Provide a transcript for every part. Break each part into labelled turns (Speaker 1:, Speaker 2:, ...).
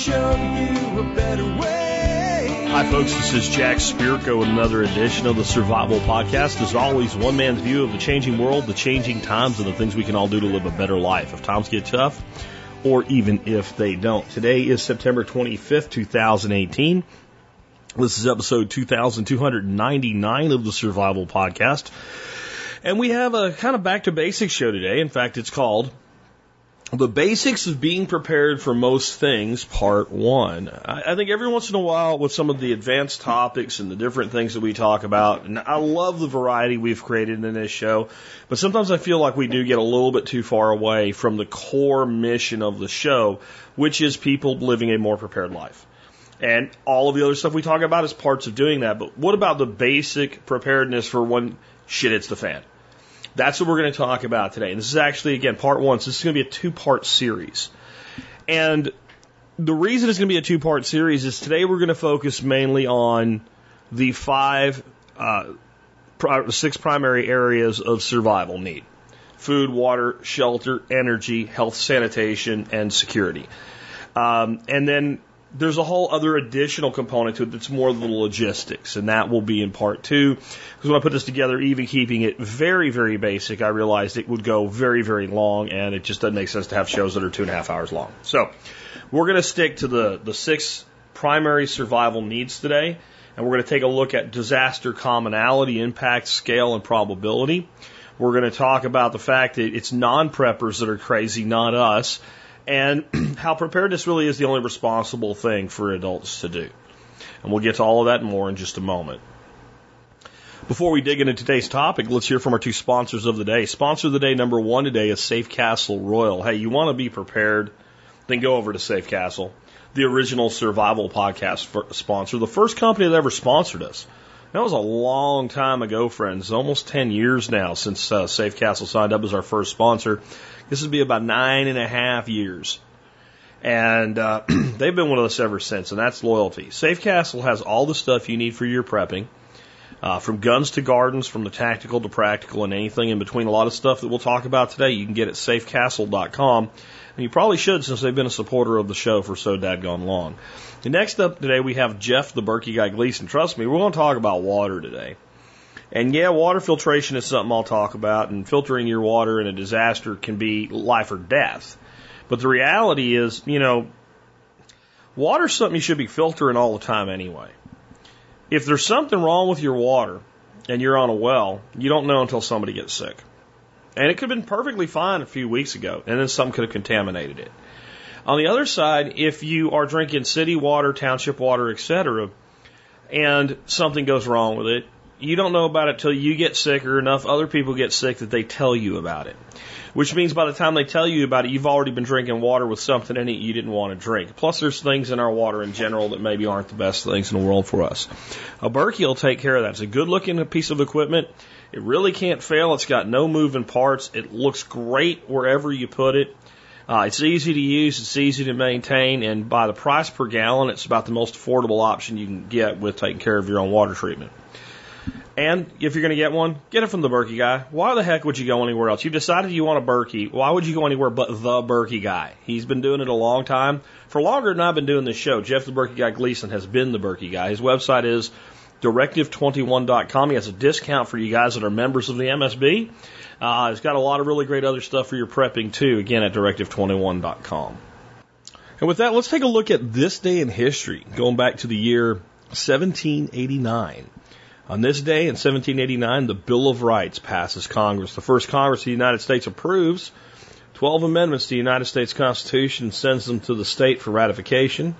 Speaker 1: show you a better way.
Speaker 2: Hi, folks. This is Jack Spirko with another edition of the Survival Podcast. As always, one man's view of the changing world, the changing times, and the things we can all do to live a better life if times get tough or even if they don't. Today is September 25th, 2018. This is episode 2299 of the Survival Podcast. And we have a kind of back to basics show today. In fact, it's called The Basics of Being Prepared for Most Things, Part 1. I, I think every once in a while, with some of the advanced topics and the different things that we talk about, and I love the variety we've created in this show, but sometimes I feel like we do get a little bit too far away from the core mission of the show, which is people living a more prepared life. And all of the other stuff we talk about is parts of doing that. But what about the basic preparedness for when shit hits the fan? That's what we're going to talk about today. And this is actually, again, part one. So this is going to be a two part series. And the reason it's going to be a two part series is today we're going to focus mainly on the five, uh, six primary areas of survival need food, water, shelter, energy, health, sanitation, and security. Um, and then there's a whole other additional component to it that's more the logistics, and that will be in part two. Because when I put this together, even keeping it very, very basic, I realized it would go very, very long, and it just doesn't make sense to have shows that are two and a half hours long. So we're going to stick to the, the six primary survival needs today, and we're going to take a look at disaster commonality, impact, scale, and probability. We're going to talk about the fact that it's non preppers that are crazy, not us and how preparedness really is the only responsible thing for adults to do. And we'll get to all of that more in just a moment. Before we dig into today's topic, let's hear from our two sponsors of the day. Sponsor of the day number one today is Safe Castle Royal. Hey, you want to be prepared? Then go over to Safe Castle, the original survival podcast sponsor, the first company that ever sponsored us. That was a long time ago, friends. Almost 10 years now since uh, Safe Castle signed up as our first sponsor. This would be about nine and a half years. And uh, they've been with us ever since, and that's loyalty. Safe Castle has all the stuff you need for your prepping, uh, from guns to gardens, from the tactical to practical, and anything in between. A lot of stuff that we'll talk about today you can get at safecastle.com. And you probably should since they've been a supporter of the show for so dadgone long. And next up today, we have Jeff the Berkey Guy Gleason. Trust me, we're going to talk about water today. And yeah, water filtration is something I'll talk about, and filtering your water in a disaster can be life or death. But the reality is, you know, water's something you should be filtering all the time anyway. If there's something wrong with your water and you're on a well, you don't know until somebody gets sick. And it could have been perfectly fine a few weeks ago, and then something could have contaminated it. On the other side, if you are drinking city water, township water, etc., and something goes wrong with it, you don't know about it till you get sick or enough other people get sick that they tell you about it. Which means by the time they tell you about it, you've already been drinking water with something in it you didn't want to drink. Plus, there's things in our water in general that maybe aren't the best things in the world for us. A Berkey will take care of that. It's a good looking piece of equipment. It really can't fail. It's got no moving parts. It looks great wherever you put it. Uh, it's easy to use, it's easy to maintain, and by the price per gallon, it's about the most affordable option you can get with taking care of your own water treatment. And if you're going to get one, get it from the Berkey guy. Why the heck would you go anywhere else? You've decided you want a Berkey. Why would you go anywhere but the Berkey guy? He's been doing it a long time. For longer than I've been doing this show, Jeff the Berkey guy Gleason has been the Berkey guy. His website is directive21.com. He has a discount for you guys that are members of the MSB. Uh, it's got a lot of really great other stuff for your prepping too, again at directive21.com. And with that, let's take a look at this day in history, going back to the year 1789. On this day in 1789, the Bill of Rights passes Congress. The first Congress of the United States approves 12 amendments to the United States Constitution and sends them to the state for ratification.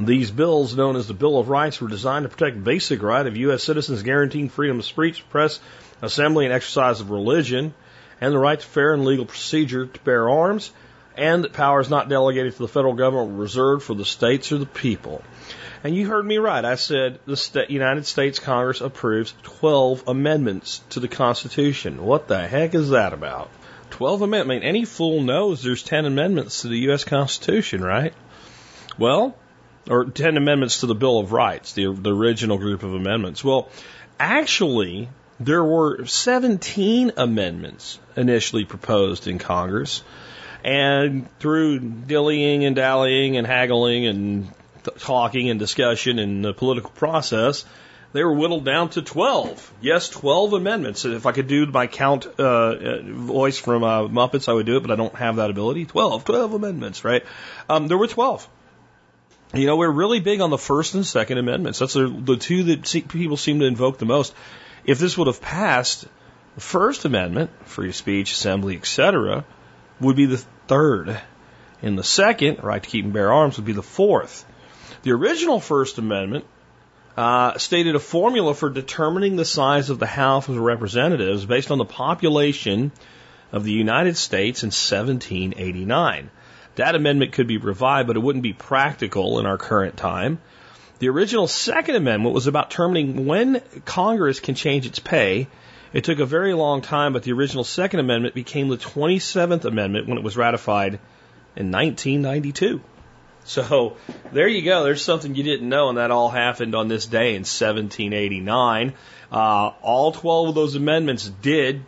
Speaker 2: These bills, known as the Bill of Rights, were designed to protect basic right of U.S. citizens guaranteeing freedom of speech, press, assembly, and exercise of religion, and the right to fair and legal procedure to bear arms, and that powers not delegated to the federal government were reserved for the states or the people. And you heard me right. I said the United States Congress approves 12 amendments to the Constitution. What the heck is that about? 12 amendments. I mean, any fool knows there's 10 amendments to the U.S. Constitution, right? Well, or 10 amendments to the Bill of Rights, the, the original group of amendments. Well, actually, there were 17 amendments initially proposed in Congress. And through dillying and dallying and haggling and talking and discussion and the political process, they were whittled down to 12. Yes, 12 amendments. If I could do my count uh, uh, voice from uh, Muppets, I would do it, but I don't have that ability. 12, 12 amendments, right? Um, there were 12. You know, we're really big on the First and Second Amendments. That's the, the two that see, people seem to invoke the most. If this would have passed, the First Amendment, free speech, assembly, etc., would be the third. And the second, right to keep and bear arms, would be the fourth. The original First Amendment uh, stated a formula for determining the size of the House of Representatives based on the population of the United States in 1789. That amendment could be revived, but it wouldn't be practical in our current time. The original Second Amendment was about determining when Congress can change its pay. It took a very long time, but the original Second Amendment became the 27th Amendment when it was ratified in 1992. So there you go. There's something you didn't know, and that all happened on this day in 1789. Uh, all 12 of those amendments did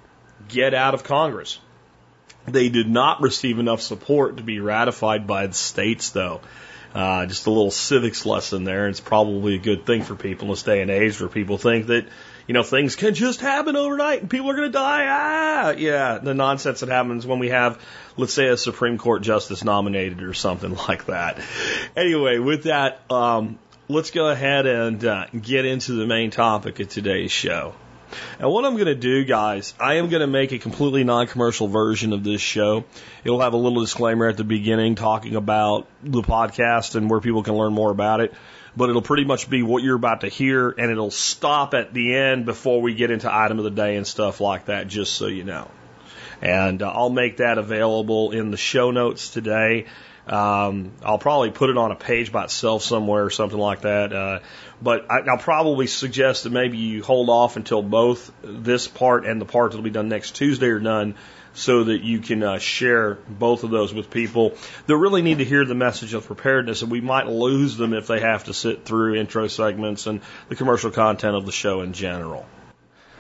Speaker 2: get out of Congress. They did not receive enough support to be ratified by the states, though. Uh, just a little civics lesson there. It's probably a good thing for people in this day and age where people think that, you know, things can just happen overnight and people are going to die. Ah, yeah, the nonsense that happens when we have, let's say, a Supreme Court justice nominated or something like that. Anyway, with that, um, let's go ahead and uh, get into the main topic of today's show. And what I'm going to do, guys, I am going to make a completely non commercial version of this show. It'll have a little disclaimer at the beginning talking about the podcast and where people can learn more about it. But it'll pretty much be what you're about to hear, and it'll stop at the end before we get into item of the day and stuff like that, just so you know. And uh, I'll make that available in the show notes today. Um, I'll probably put it on a page by itself somewhere or something like that. Uh, but I, I'll probably suggest that maybe you hold off until both this part and the part that'll be done next Tuesday are done so that you can uh, share both of those with people that really need to hear the message of preparedness and we might lose them if they have to sit through intro segments and the commercial content of the show in general.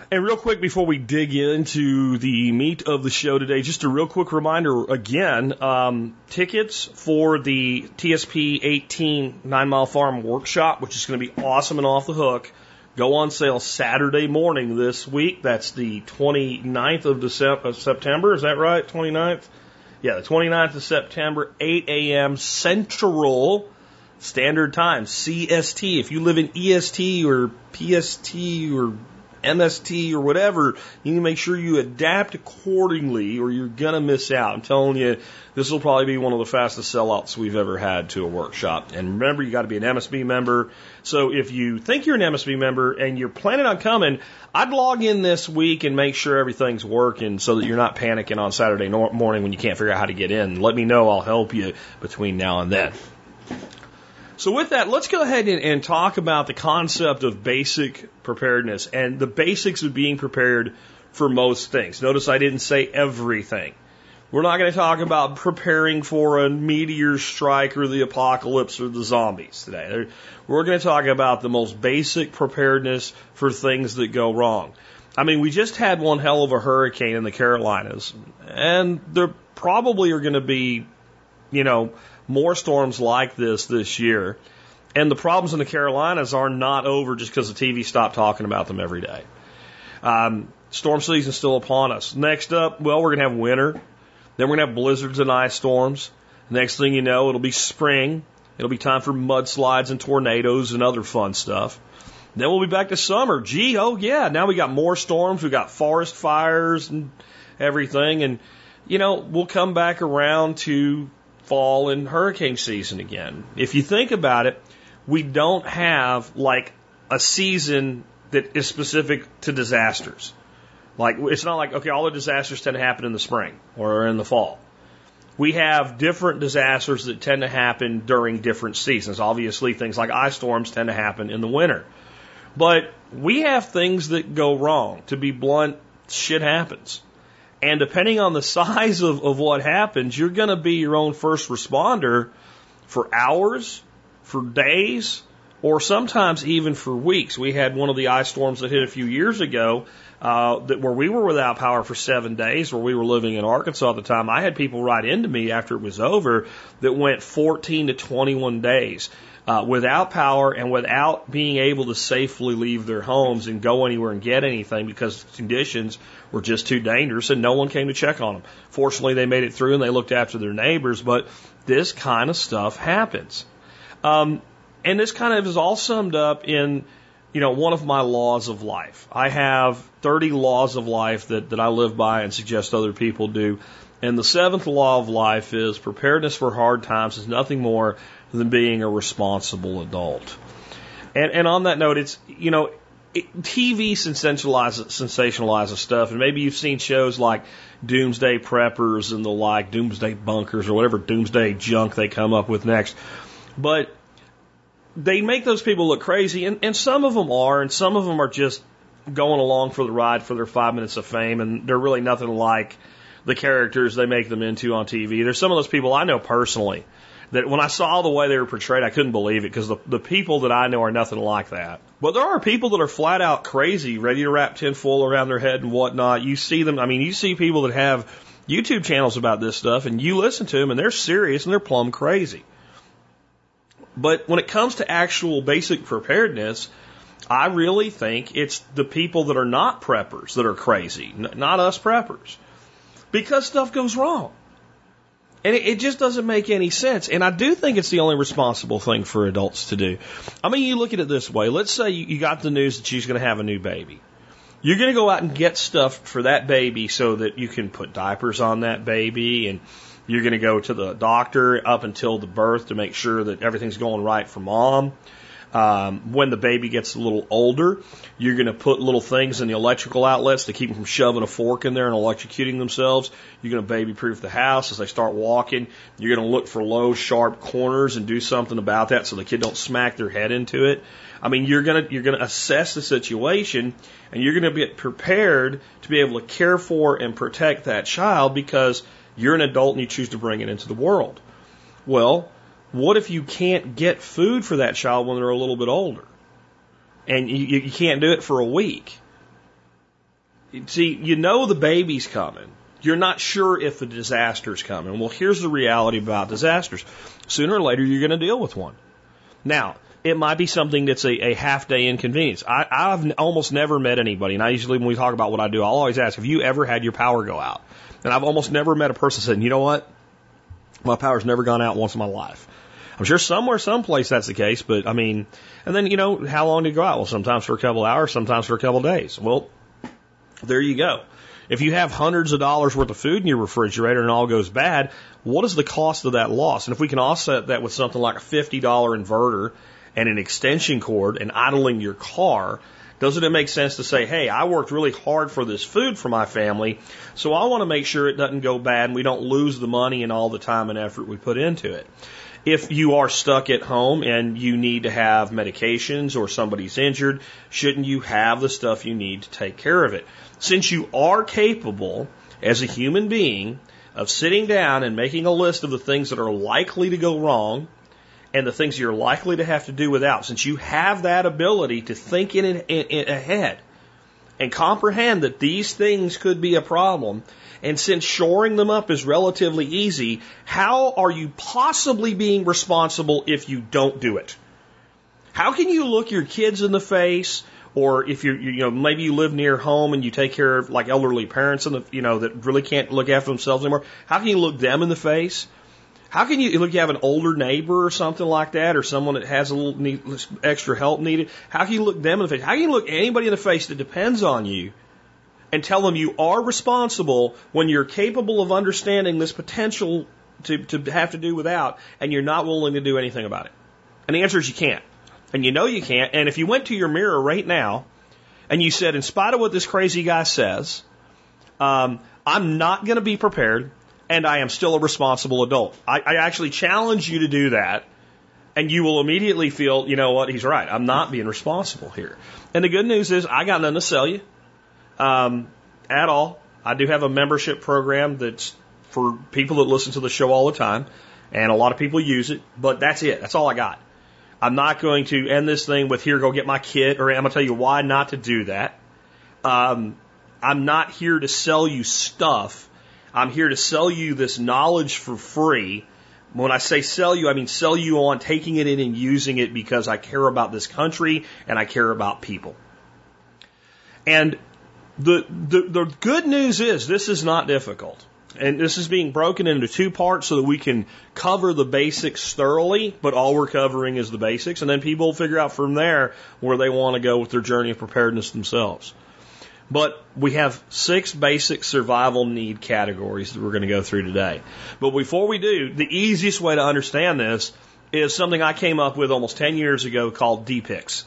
Speaker 2: And real quick before we dig into the meat of the show today, just a real quick reminder again, um, tickets for the TSP 18 Nine Mile Farm workshop, which is going to be awesome and off the hook, go on sale Saturday morning this week. That's the 29th of, December, September. Is that right? 29th? Yeah, the 29th of September, 8 a.m. Central Standard Time, CST. If you live in EST or PST or MST or whatever, you need to make sure you adapt accordingly or you're going to miss out. I'm telling you, this will probably be one of the fastest sellouts we've ever had to a workshop. And remember, you got to be an MSB member. So if you think you're an MSB member and you're planning on coming, I'd log in this week and make sure everything's working so that you're not panicking on Saturday morning when you can't figure out how to get in. Let me know. I'll help you between now and then. So with that, let's go ahead and, and, talk about the concept of basic preparedness and the basics of being prepared for most things. Notice I didn't say everything. We're not going to talk about preparing for a meteor strike or the apocalypse or the zombies today. We're going to talk about the most basic preparedness for things that go wrong. I mean, we just had one hell of a hurricane in the Carolinas, and there probably are going to be, you know, more storms like this this year. And the problems in the Carolinas are not over just because the TV stopped talking about them every day. Um, storm season's still upon us. Next up, well, we're going to have winter. Then we're going to have blizzards and ice storms. Next thing you know, it'll be spring. It'll be time for mudslides and tornadoes and other fun stuff. Then we'll be back to summer. Gee, oh yeah, now we got more storms. We got forest fires and everything. And, you know, we'll come back around to fall and hurricane season again. If you think about it, we don't have like a season that is specific to disasters. Like it's not like okay, all the disasters tend to happen in the spring or in the fall. We have different disasters that tend to happen during different seasons. Obviously, things like ice storms tend to happen in the winter. But we have things that go wrong. To be blunt, shit happens. And depending on the size of, of what happens, you're going to be your own first responder for hours, for days, or sometimes even for weeks. We had one of the ice storms that hit a few years ago uh, that where we were without power for seven days, where we were living in Arkansas at the time, I had people write into me after it was over that went 14 to 21 days uh, without power and without being able to safely leave their homes and go anywhere and get anything because conditions were just too dangerous and no one came to check on them. Fortunately, they made it through and they looked after their neighbors, but this kind of stuff happens. Um, and this kind of is all summed up in you know, one of my laws of life. I have 30 laws of life that, that I live by and suggest other people do. And the seventh law of life is preparedness for hard times is nothing more than being a responsible adult. And, and on that note, it's, you know, it, TV sensationalizes, sensationalizes stuff. And maybe you've seen shows like Doomsday Preppers and the like, Doomsday Bunkers or whatever Doomsday junk they come up with next. But they make those people look crazy, and, and some of them are, and some of them are just going along for the ride for their five minutes of fame, and they're really nothing like the characters they make them into on TV. There's some of those people I know personally that when I saw the way they were portrayed, I couldn't believe it because the, the people that I know are nothing like that. But there are people that are flat out crazy, ready to wrap tinfoil around their head and whatnot. You see them, I mean, you see people that have YouTube channels about this stuff, and you listen to them, and they're serious and they're plumb crazy. But when it comes to actual basic preparedness, I really think it's the people that are not preppers that are crazy, not us preppers. Because stuff goes wrong. And it, it, just doesn't make any sense. And I do think it's the only responsible thing for adults to do. I mean, you look at it this way. Let's say you, you got the news that she's going to have a new baby. You're going to go out and get stuff for that baby so that you can put diapers on that baby and you're going to go to the doctor up until the birth to make sure that everything's going right for mom. Um, when the baby gets a little older, you're going to put little things in the electrical outlets to keep them from shoving a fork in there and electrocuting themselves. You're going to baby proof the house as they start walking. You're going to look for low, sharp corners and do something about that so the kid don't smack their head into it. I mean, you're going to you're going to assess the situation and you're going to be prepared to be able to care for and protect that child because you're an adult and you choose to bring it into the world. Well, what if you can't get food for that child when they're a little bit older? And you, you can't do it for a week. See, you know the baby's coming. You're not sure if a disaster's coming. Well, here's the reality about disasters. Sooner or later, you're going to deal with one. Now, it might be something that's a, a half day inconvenience. I, I've almost never met anybody, and I usually, when we talk about what I do, I'll always ask, have you ever had your power go out? And I've almost never met a person saying, you know what? My power's never gone out once in my life. I'm sure somewhere, someplace that's the case, but I mean, and then, you know, how long do you go out? Well, sometimes for a couple hours, sometimes for a couple days. Well, there you go. If you have hundreds of dollars worth of food in your refrigerator and all goes bad, what is the cost of that loss? And if we can offset that with something like a $50 inverter and an extension cord and idling your car, doesn't it make sense to say, hey, I worked really hard for this food for my family, so I want to make sure it doesn't go bad and we don't lose the money and all the time and effort we put into it? If you are stuck at home and you need to have medications or somebody's injured, shouldn't you have the stuff you need to take care of it? Since you are capable as a human being of sitting down and making a list of the things that are likely to go wrong and the things you're likely to have to do without, since you have that ability to think in, in, in ahead and comprehend that these things could be a problem, and since shoring them up is relatively easy, how are you possibly being responsible if you don't do it? How can you look your kids in the face, or if you're, you know, maybe you live near home and you take care of like elderly parents and you know, that really can't look after themselves anymore? How can you look them in the face how can you look? You have an older neighbor or something like that, or someone that has a little need, extra help needed. How can you look them in the face? How can you look anybody in the face that depends on you, and tell them you are responsible when you're capable of understanding this potential to to have to do without, and you're not willing to do anything about it? And the answer is you can't, and you know you can't. And if you went to your mirror right now, and you said, in spite of what this crazy guy says, um, I'm not going to be prepared and I am still a responsible adult. I, I actually challenge you to do that, and you will immediately feel, you know what, he's right. I'm not being responsible here. And the good news is, I got nothing to sell you um, at all. I do have a membership program that's for people that listen to the show all the time, and a lot of people use it, but that's it. That's all I got. I'm not going to end this thing with here, go get my kit, or I'm going to tell you why not to do that. Um, I'm not here to sell you stuff. I'm here to sell you this knowledge for free. When I say sell you, I mean sell you on taking it in and using it because I care about this country and I care about people. And the, the, good news is this is not difficult. And this is being broken into two parts so that we can cover the basics thoroughly, but all we're covering is the basics. And then people figure out from there where they want to go with their journey of preparedness themselves. But we have six basic survival need categories that we're going to go through today. But before we do, the easiest way to understand this is something I came up with almost 10 years ago called DPICS.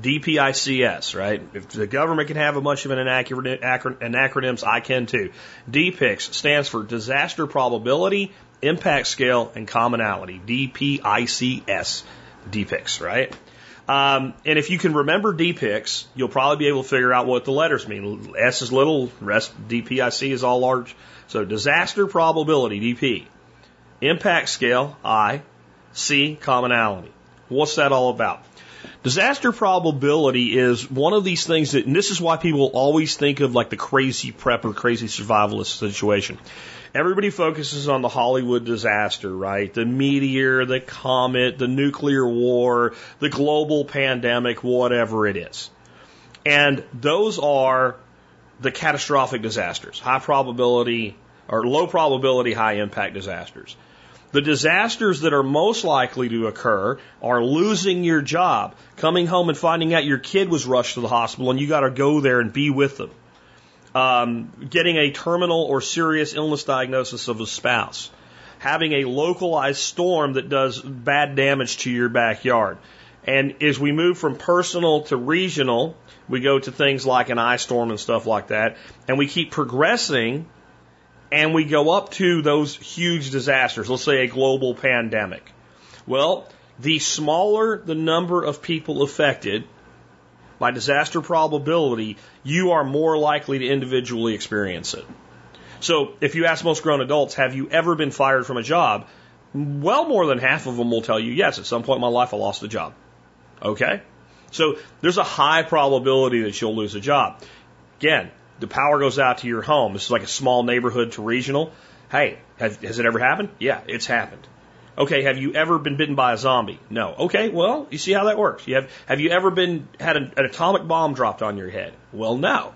Speaker 2: DPICS, right? If the government can have a bunch of an acronyms, I can too. DPICS stands for Disaster Probability, Impact Scale, and Commonality. DPICS. DPICS, right? Um, and if you can remember DPICS, you'll probably be able to figure out what the letters mean. S is little, rest DPIC is all large. So disaster probability, DP. Impact scale, I. C, commonality. What's that all about? Disaster probability is one of these things that, and this is why people always think of like the crazy prep or crazy survivalist situation. Everybody focuses on the Hollywood disaster, right? The meteor, the comet, the nuclear war, the global pandemic, whatever it is. And those are the catastrophic disasters, high probability or low probability, high impact disasters. The disasters that are most likely to occur are losing your job, coming home and finding out your kid was rushed to the hospital and you got to go there and be with them. Um, getting a terminal or serious illness diagnosis of a spouse, having a localized storm that does bad damage to your backyard. And as we move from personal to regional, we go to things like an ice storm and stuff like that, and we keep progressing and we go up to those huge disasters, let's say a global pandemic. Well, the smaller the number of people affected, by disaster probability, you are more likely to individually experience it. So if you ask most grown adults, have you ever been fired from a job? Well, more than half of them will tell you, yes, at some point in my life I lost a job. Okay? So there's a high probability that you'll lose a job. Again, the power goes out to your home. This is like a small neighborhood to regional. Hey, have, has it ever happened? Yeah, it's happened. Okay, have you ever been bitten by a zombie? No. Okay, well, you see how that works. You have have you ever been had an, an atomic bomb dropped on your head? Well, no.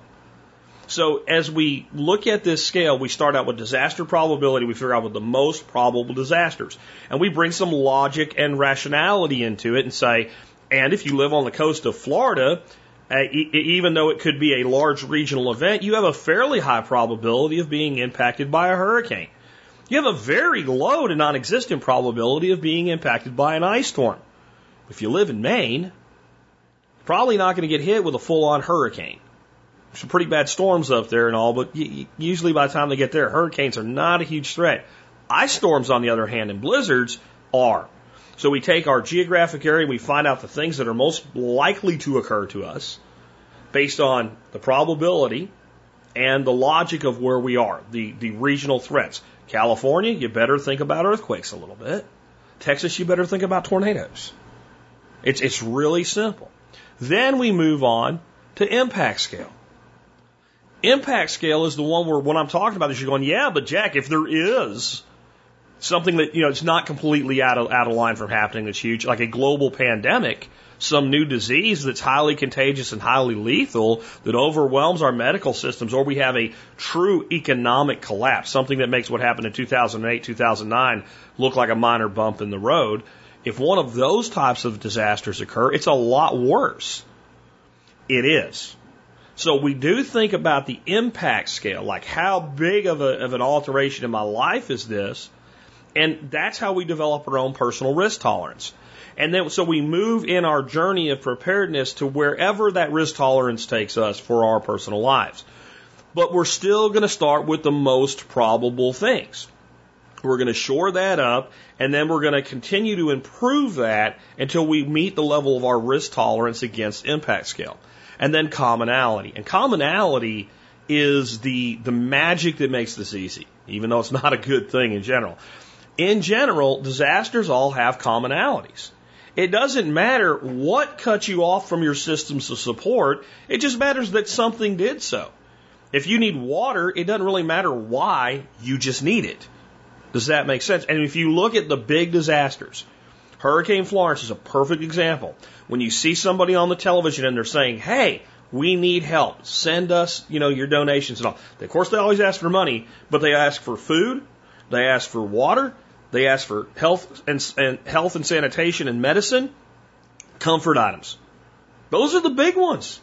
Speaker 2: So as we look at this scale, we start out with disaster probability. We figure out what the most probable disasters, and we bring some logic and rationality into it, and say, and if you live on the coast of Florida, uh, e even though it could be a large regional event, you have a fairly high probability of being impacted by a hurricane you have a very low to non existent probability of being impacted by an ice storm. If you live in Maine, probably not going to get hit with a full on hurricane. Some pretty bad storms up there and all, but usually by the time they get there, hurricanes are not a huge threat. Ice storms, on the other hand, and blizzards are. So we take our geographic area we find out the things that are most likely to occur to us based on the probability and the logic of where we are, the, the regional threats. California, you better think about earthquakes a little bit. Texas, you better think about tornadoes. It's, it's really simple. Then we move on to impact scale. Impact scale is the one where what I'm talking about is you're going, yeah, but Jack, if there is something that, you know, it's not completely out of, out of line from happening that's huge, like a global pandemic, some new disease that's highly contagious and highly lethal that overwhelms our medical systems, or we have a true economic collapse, something that makes what happened in 2008, 2009 look like a minor bump in the road. If one of those types of disasters occur, it's a lot worse. It is. So we do think about the impact scale, like how big of, a, of an alteration in my life is this? And that's how we develop our own personal risk tolerance. And then, so we move in our journey of preparedness to wherever that risk tolerance takes us for our personal lives. But we're still going to start with the most probable things. We're going to shore that up, and then we're going to continue to improve that until we meet the level of our risk tolerance against impact scale. And then commonality. And commonality is the, the magic that makes this easy, even though it's not a good thing in general. In general, disasters all have commonalities. It doesn't matter what cut you off from your systems of support. It just matters that something did so. If you need water, it doesn't really matter why, you just need it. Does that make sense? And if you look at the big disasters, Hurricane Florence is a perfect example. When you see somebody on the television and they're saying, hey, we need help. Send us, you know, your donations and all. Of course, they always ask for money, but they ask for food, they ask for water, they ask for health and, and health and sanitation and medicine, comfort items. Those are the big ones.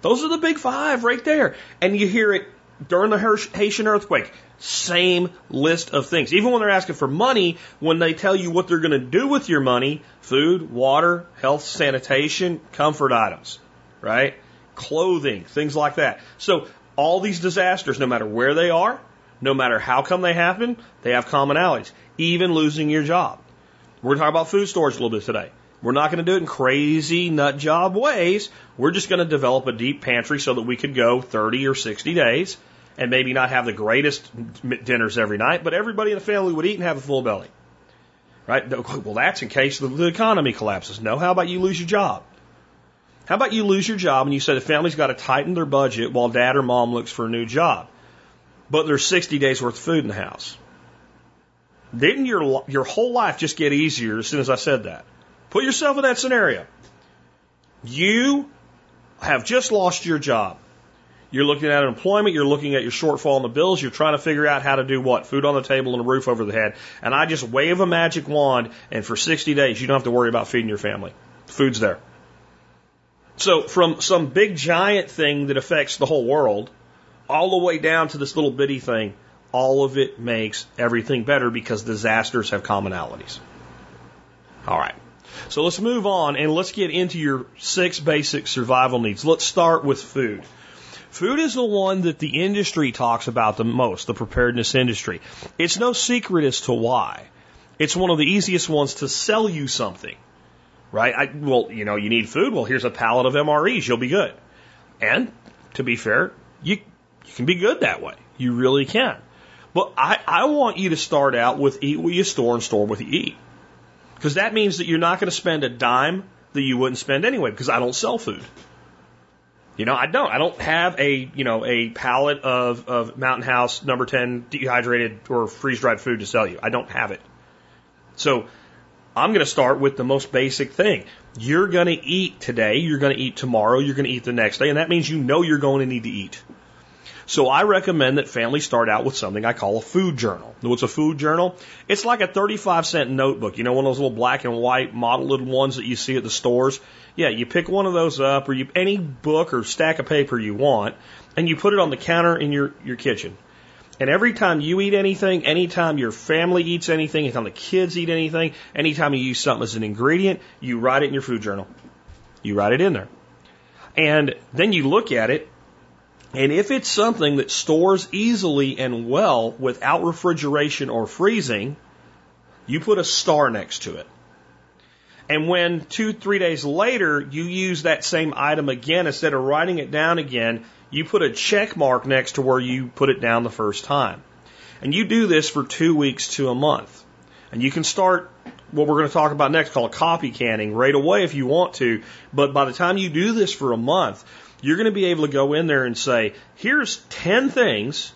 Speaker 2: Those are the big five right there. And you hear it during the Haitian earthquake. Same list of things. Even when they're asking for money, when they tell you what they're going to do with your money, food, water, health, sanitation, comfort items, right? Clothing, things like that. So all these disasters, no matter where they are, no matter how come they happen, they have commonalities. Even losing your job. We're talking about food storage a little bit today. We're not going to do it in crazy nut job ways. We're just going to develop a deep pantry so that we could go 30 or 60 days and maybe not have the greatest dinners every night, but everybody in the family would eat and have a full belly. Right? Well, that's in case the economy collapses. No, how about you lose your job? How about you lose your job and you say the family's got to tighten their budget while dad or mom looks for a new job? But there's 60 days worth of food in the house. Didn't your, your whole life just get easier as soon as I said that? Put yourself in that scenario. You have just lost your job. You're looking at employment, you're looking at your shortfall in the bills, you're trying to figure out how to do what? Food on the table and a roof over the head. And I just wave a magic wand, and for 60 days, you don't have to worry about feeding your family. Food's there. So, from some big giant thing that affects the whole world, all the way down to this little bitty thing, all of it makes everything better because disasters have commonalities. All right. So let's move on and let's get into your six basic survival needs. Let's start with food. Food is the one that the industry talks about the most, the preparedness industry. It's no secret as to why. It's one of the easiest ones to sell you something, right? I, well, you know, you need food. Well, here's a pallet of MREs. You'll be good. And to be fair, you, you can be good that way. You really can. But I, I want you to start out with eat what you store and store what you eat. Because that means that you're not going to spend a dime that you wouldn't spend anyway, because I don't sell food. You know, I don't. I don't have a you know a pallet of of Mountain House number ten dehydrated or freeze dried food to sell you. I don't have it. So I'm going to start with the most basic thing. You're going to eat today. You're going to eat tomorrow. You're going to eat the next day, and that means you know you're going to need to eat. So I recommend that families start out with something I call a food journal. What's a food journal? It's like a 35 cent notebook. You know, one of those little black and white modeled ones that you see at the stores. Yeah, you pick one of those up or you, any book or stack of paper you want and you put it on the counter in your, your kitchen. And every time you eat anything, anytime your family eats anything, anytime the kids eat anything, anytime you use something as an ingredient, you write it in your food journal. You write it in there. And then you look at it and if it's something that stores easily and well without refrigeration or freezing, you put a star next to it. And when two, three days later you use that same item again, instead of writing it down again, you put a check mark next to where you put it down the first time. And you do this for two weeks to a month. And you can start what we're going to talk about next called copy canning right away if you want to. But by the time you do this for a month, you're going to be able to go in there and say, here's 10 things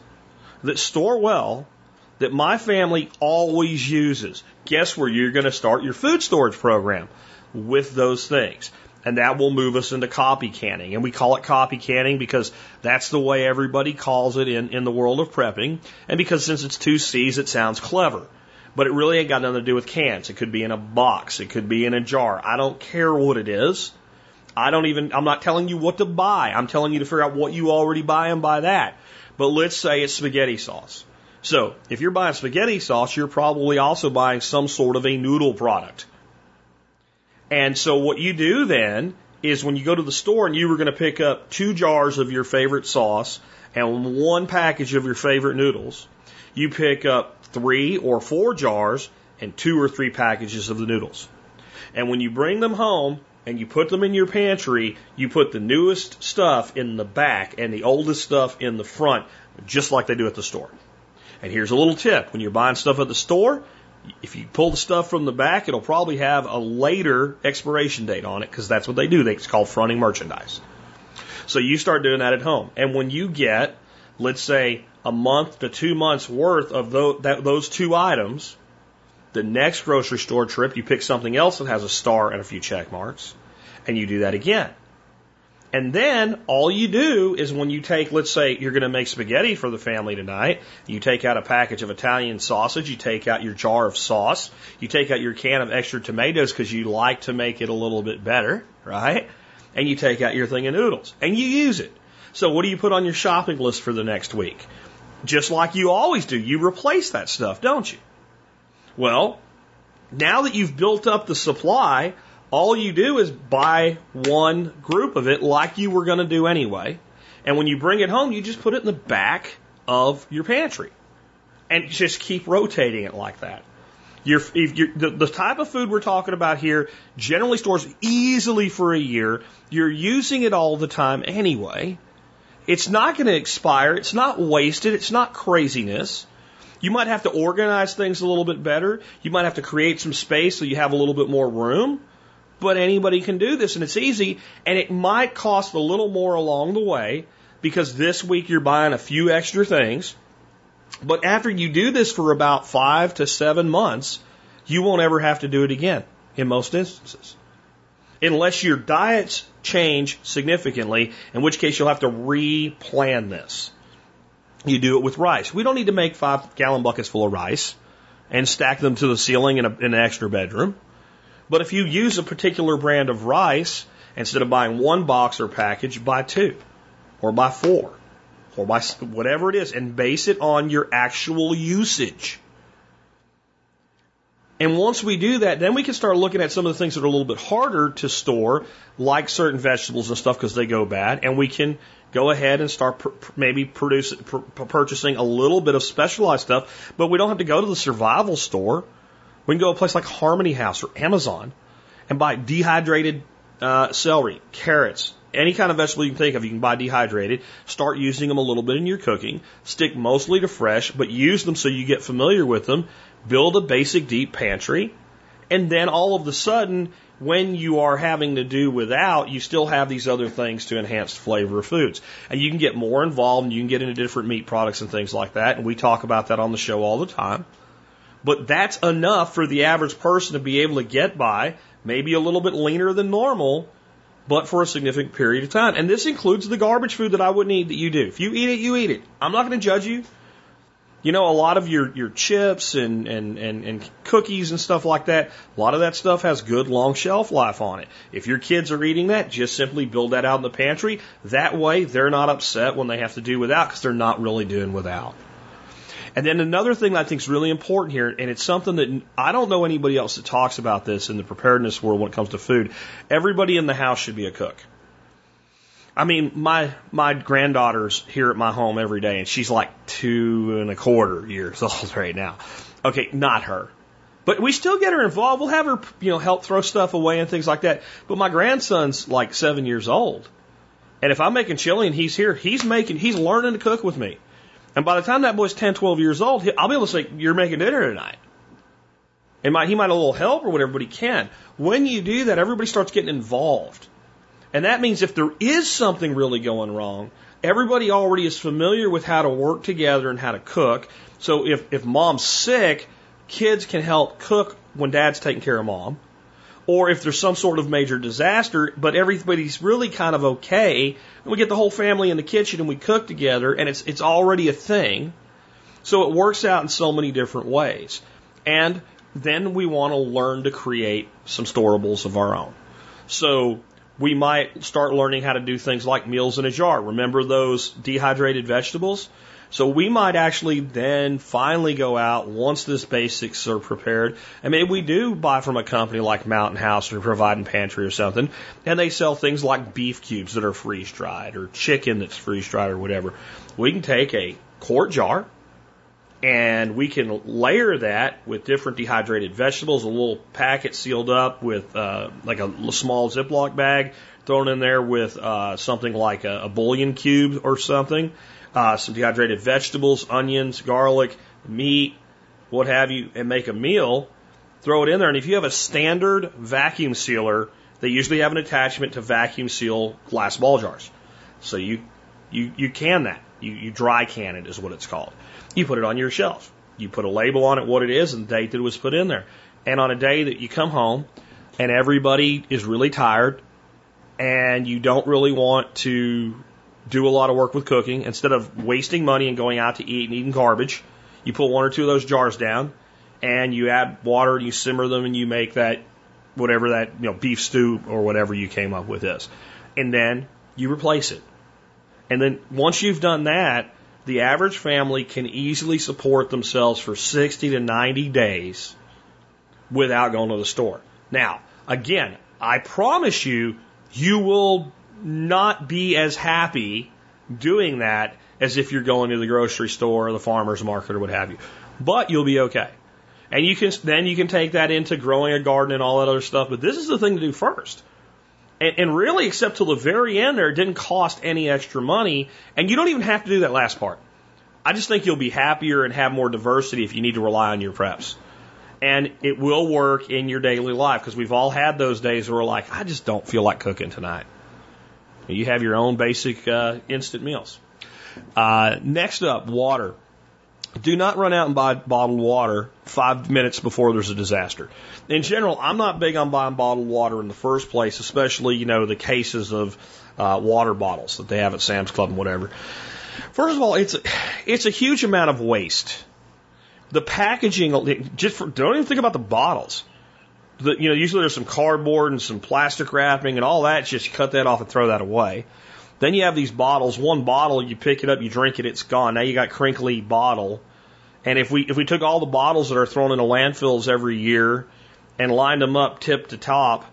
Speaker 2: that store well that my family always uses. Guess where you're going to start your food storage program with those things. And that will move us into copy canning. And we call it copy canning because that's the way everybody calls it in, in the world of prepping. And because since it's two C's, it sounds clever. But it really ain't got nothing to do with cans. It could be in a box. It could be in a jar. I don't care what it is. I don't even, I'm not telling you what to buy. I'm telling you to figure out what you already buy and buy that. But let's say it's spaghetti sauce. So if you're buying spaghetti sauce, you're probably also buying some sort of a noodle product. And so what you do then is when you go to the store and you were going to pick up two jars of your favorite sauce and one package of your favorite noodles, you pick up three or four jars and two or three packages of the noodles. And when you bring them home, and you put them in your pantry, you put the newest stuff in the back and the oldest stuff in the front, just like they do at the store. And here's a little tip when you're buying stuff at the store, if you pull the stuff from the back, it'll probably have a later expiration date on it because that's what they do. They it's called fronting merchandise. So you start doing that at home. And when you get let's say a month to two months worth of those two items. The next grocery store trip, you pick something else that has a star and a few check marks, and you do that again. And then all you do is when you take, let's say you're going to make spaghetti for the family tonight, you take out a package of Italian sausage, you take out your jar of sauce, you take out your can of extra tomatoes because you like to make it a little bit better, right? And you take out your thing of noodles and you use it. So what do you put on your shopping list for the next week? Just like you always do, you replace that stuff, don't you? Well, now that you've built up the supply, all you do is buy one group of it like you were going to do anyway. And when you bring it home, you just put it in the back of your pantry and just keep rotating it like that. You're, you're, the, the type of food we're talking about here generally stores easily for a year. You're using it all the time anyway. It's not going to expire. It's not wasted. It's not craziness. You might have to organize things a little bit better. You might have to create some space so you have a little bit more room. But anybody can do this and it's easy and it might cost a little more along the way because this week you're buying a few extra things. But after you do this for about five to seven months, you won't ever have to do it again in most instances. Unless your diets change significantly, in which case you'll have to replan this. You do it with rice. We don't need to make five gallon buckets full of rice and stack them to the ceiling in, a, in an extra bedroom. But if you use a particular brand of rice, instead of buying one box or package, buy two or buy four or buy whatever it is and base it on your actual usage. And once we do that, then we can start looking at some of the things that are a little bit harder to store, like certain vegetables and stuff because they go bad. And we can go ahead and start pr- maybe produce, pr- purchasing a little bit of specialized stuff. But we don't have to go to the survival store we can go to a place like Harmony House or Amazon and buy dehydrated uh, celery, carrots, any kind of vegetable you can think of, you can buy dehydrated. Start using them a little bit in your cooking. Stick mostly to fresh, but use them so you get familiar with them. Build a basic deep pantry. And then all of a sudden, when you are having to do without, you still have these other things to enhance the flavor of foods. And you can get more involved and you can get into different meat products and things like that. And we talk about that on the show all the time. But that's enough for the average person to be able to get by, maybe a little bit leaner than normal, but for a significant period of time. And this includes the garbage food that I wouldn't eat that you do. If you eat it, you eat it. I'm not going to judge you. You know, a lot of your, your chips and, and, and, and cookies and stuff like that, a lot of that stuff has good long shelf life on it. If your kids are eating that, just simply build that out in the pantry. That way, they're not upset when they have to do without because they're not really doing without. And then another thing I think is really important here, and it's something that I don't know anybody else that talks about this in the preparedness world when it comes to food. Everybody in the house should be a cook. I mean, my my granddaughter's here at my home every day, and she's like two and a quarter years old right now. Okay, not her, but we still get her involved. We'll have her, you know, help throw stuff away and things like that. But my grandson's like seven years old, and if I'm making chili and he's here, he's making, he's learning to cook with me. And by the time that boy's 10, 12 years old, I'll be able to say, You're making dinner tonight. And might, he might have a little help or whatever, but he can. When you do that, everybody starts getting involved. And that means if there is something really going wrong, everybody already is familiar with how to work together and how to cook. So if, if mom's sick, kids can help cook when dad's taking care of mom or if there's some sort of major disaster, but everybody's really kind of okay, and we get the whole family in the kitchen and we cook together, and it's it's already a thing. So it works out in so many different ways. And then we want to learn to create some storables of our own. So we might start learning how to do things like meals in a jar. Remember those dehydrated vegetables? So we might actually then finally go out once this basics are prepared. I mean, we do buy from a company like Mountain House or Provident Pantry or something, and they sell things like beef cubes that are freeze dried or chicken that's freeze dried or whatever. We can take a quart jar and we can layer that with different dehydrated vegetables, a little packet sealed up with uh, like a small Ziploc bag thrown in there with uh, something like a, a bouillon cube or something uh, some dehydrated vegetables, onions, garlic, meat, what have you, and make a meal, throw it in there. And if you have a standard vacuum sealer, they usually have an attachment to vacuum seal glass ball jars. So you, you, you can that. You, you dry can it is what it's called. You put it on your shelf. You put a label on it, what it is, and the date that it was put in there. And on a day that you come home and everybody is really tired and you don't really want to do a lot of work with cooking, instead of wasting money and going out to eat and eating garbage, you put one or two of those jars down and you add water and you simmer them and you make that whatever that you know beef stew or whatever you came up with is. And then you replace it. And then once you've done that, the average family can easily support themselves for 60 to 90 days without going to the store. Now, again, I promise you, you will not be as happy doing that as if you're going to the grocery store or the farmer's market or what have you. But you'll be okay. And you can, then you can take that into growing a garden and all that other stuff. But this is the thing to do first. And, and really, except till the very end there, it didn't cost any extra money. And you don't even have to do that last part. I just think you'll be happier and have more diversity if you need to rely on your preps. And it will work in your daily life because we've all had those days where we're like, I just don't feel like cooking tonight. You have your own basic uh, instant meals. Uh, next up, water. Do not run out and buy bottled water five minutes before there's a disaster. In general, I'm not big on buying bottled water in the first place, especially, you know, the cases of uh, water bottles that they have at Sam's Club and whatever. First of all, it's, it's a huge amount of waste. The packaging, just for, don't even think about the bottles. The, you know, usually there's some cardboard and some plastic wrapping and all that. Just cut that off and throw that away. Then you have these bottles. One bottle, you pick it up, you drink it, it's gone. Now you got crinkly bottle. And if we if we took all the bottles that are thrown into landfills every year and lined them up tip to top,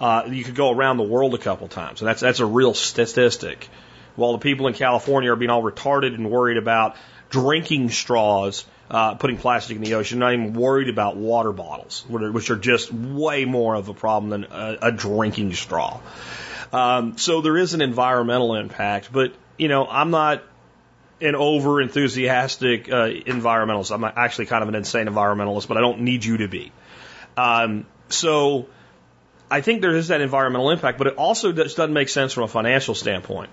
Speaker 2: uh, you could go around the world a couple times. And that's that's a real statistic. While the people in California are being all retarded and worried about drinking straws, uh, putting plastic in the ocean, not even worried about water bottles, which are just way more of a problem than a, a drinking straw. Um, so there is an environmental impact, but you know, I'm not an over enthusiastic uh, environmentalist. I'm actually kind of an insane environmentalist, but I don't need you to be. Um, so I think there is that environmental impact, but it also doesn't make sense from a financial standpoint.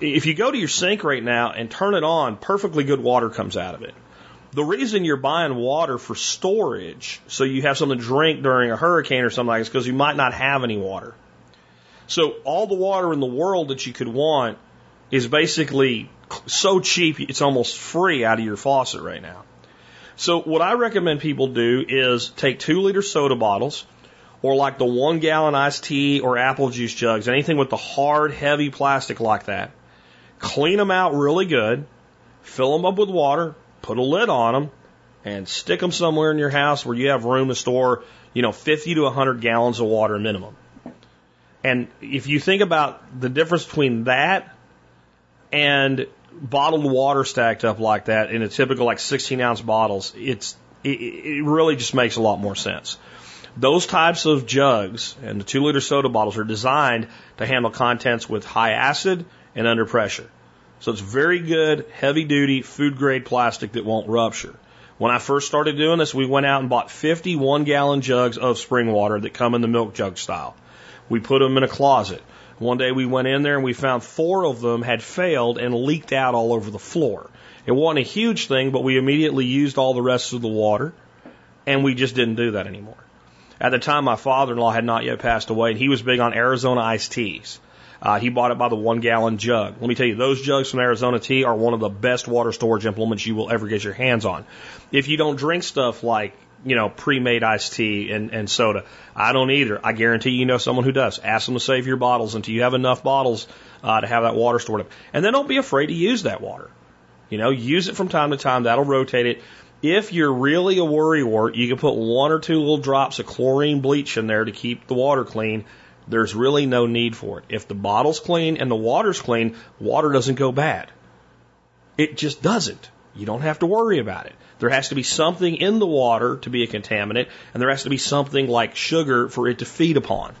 Speaker 2: If you go to your sink right now and turn it on, perfectly good water comes out of it. The reason you're buying water for storage, so you have something to drink during a hurricane or something like this, because you might not have any water. So all the water in the world that you could want is basically so cheap it's almost free out of your faucet right now. So what I recommend people do is take two liter soda bottles or like the one gallon iced tea or apple juice jugs, anything with the hard, heavy plastic like that. Clean them out really good, fill them up with water, put a lid on them, and stick them somewhere in your house where you have room to store, you know, 50 to 100 gallons of water minimum. And if you think about the difference between that and bottled water stacked up like that in a typical like 16 ounce bottles, it's it, it really just makes a lot more sense. Those types of jugs and the two liter soda bottles are designed to handle contents with high acid and under pressure. So it's very good, heavy duty, food grade plastic that won't rupture. When I first started doing this, we went out and bought 50 one gallon jugs of spring water that come in the milk jug style. We put them in a closet. One day we went in there and we found four of them had failed and leaked out all over the floor. It wasn't a huge thing, but we immediately used all the rest of the water and we just didn't do that anymore. At the time, my father-in-law had not yet passed away and he was big on Arizona iced teas. Uh, he bought it by the one gallon jug. Let me tell you, those jugs from Arizona Tea are one of the best water storage implements you will ever get your hands on. If you don't drink stuff like you know, pre-made iced tea and, and soda. I don't either. I guarantee you know someone who does. Ask them to save your bottles until you have enough bottles uh, to have that water stored up. And then don't be afraid to use that water. You know, use it from time to time. That'll rotate it. If you're really a worrywart, you can put one or two little drops of chlorine bleach in there to keep the water clean. There's really no need for it. If the bottle's clean and the water's clean, water doesn't go bad. It just doesn't. You don't have to worry about it. There has to be something in the water to be a contaminant, and there has to be something like sugar for it to feed upon.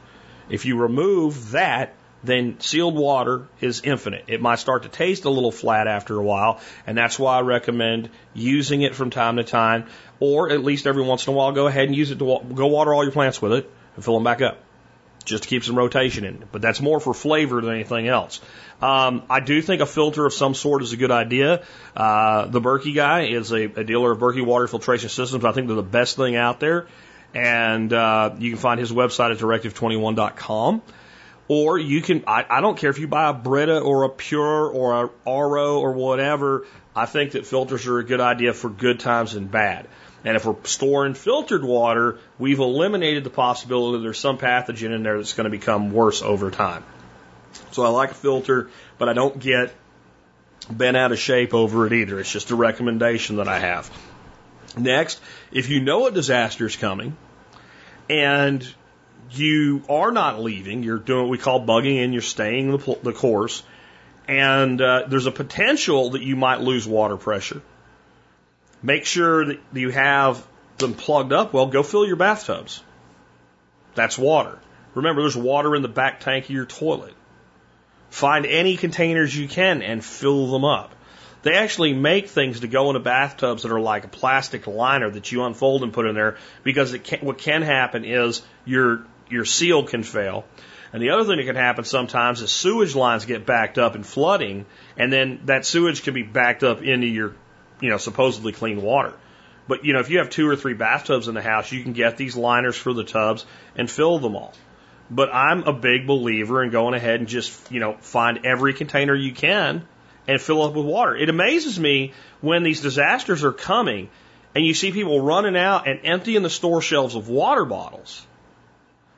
Speaker 2: If you remove that, then sealed water is infinite. It might start to taste a little flat after a while, and that's why I recommend using it from time to time, or at least every once in a while, go ahead and use it to go water all your plants with it and fill them back up. Just to keep some rotation in. But that's more for flavor than anything else. Um, I do think a filter of some sort is a good idea. Uh, the Berkey guy is a, a, dealer of Berkey water filtration systems. I think they're the best thing out there. And uh, you can find his website at directive21.com. Or you can, I, I don't care if you buy a Brita or a PUR or a RO or whatever. I think that filters are a good idea for good times and bad. And if we're storing filtered water, we've eliminated the possibility that there's some pathogen in there that's going to become worse over time. So I like a filter, but I don't get bent out of shape over it either. It's just a recommendation that I have. Next, if you know a disaster is coming and you are not leaving, you're doing what we call bugging and you're staying the, the course, and uh, there's a potential that you might lose water pressure Make sure that you have them plugged up. Well, go fill your bathtubs. That's water. Remember, there's water in the back tank of your toilet. Find any containers you can and fill them up. They actually make things to go into bathtubs that are like a plastic liner that you unfold and put in there because can, what can happen is your your seal can fail. And the other thing that can happen sometimes is sewage lines get backed up and flooding, and then that sewage can be backed up into your you know, supposedly clean water. But, you know, if you have two or three bathtubs in the house, you can get these liners for the tubs and fill them all. But I'm a big believer in going ahead and just, you know, find every container you can and fill up with water. It amazes me when these disasters are coming and you see people running out and emptying the store shelves of water bottles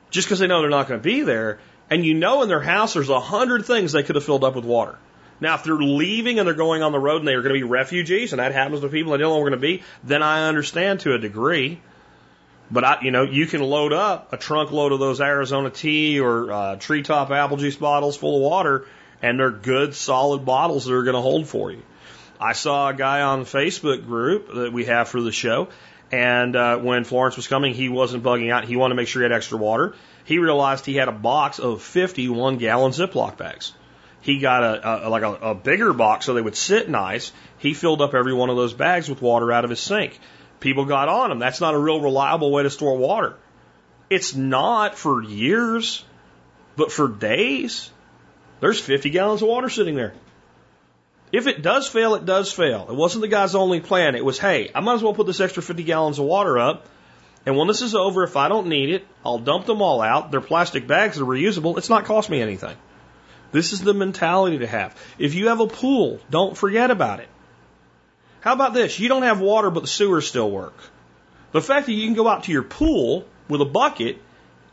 Speaker 2: just because they know they're not going to be there. And you know in their house there's a hundred things they could have filled up with water. Now, if they're leaving and they're going on the road and they are going to be refugees, and that happens to people they don't know where going to be, then I understand to a degree. But I, you know, you can load up a trunk load of those Arizona tea or uh, Tree Top apple juice bottles full of water, and they're good, solid bottles that are going to hold for you. I saw a guy on the Facebook group that we have for the show, and uh, when Florence was coming, he wasn't bugging out. He wanted to make sure he had extra water. He realized he had a box of 51 gallon Ziploc bags. He got a, a like a, a bigger box so they would sit nice. He filled up every one of those bags with water out of his sink. People got on him. That's not a real reliable way to store water. It's not for years, but for days. There's 50 gallons of water sitting there. If it does fail, it does fail. It wasn't the guy's only plan. It was, hey, I might as well put this extra 50 gallons of water up. And when this is over, if I don't need it, I'll dump them all out. They're plastic bags, they're reusable. It's not cost me anything. This is the mentality to have. If you have a pool, don't forget about it. How about this? You don't have water, but the sewers still work. The fact that you can go out to your pool with a bucket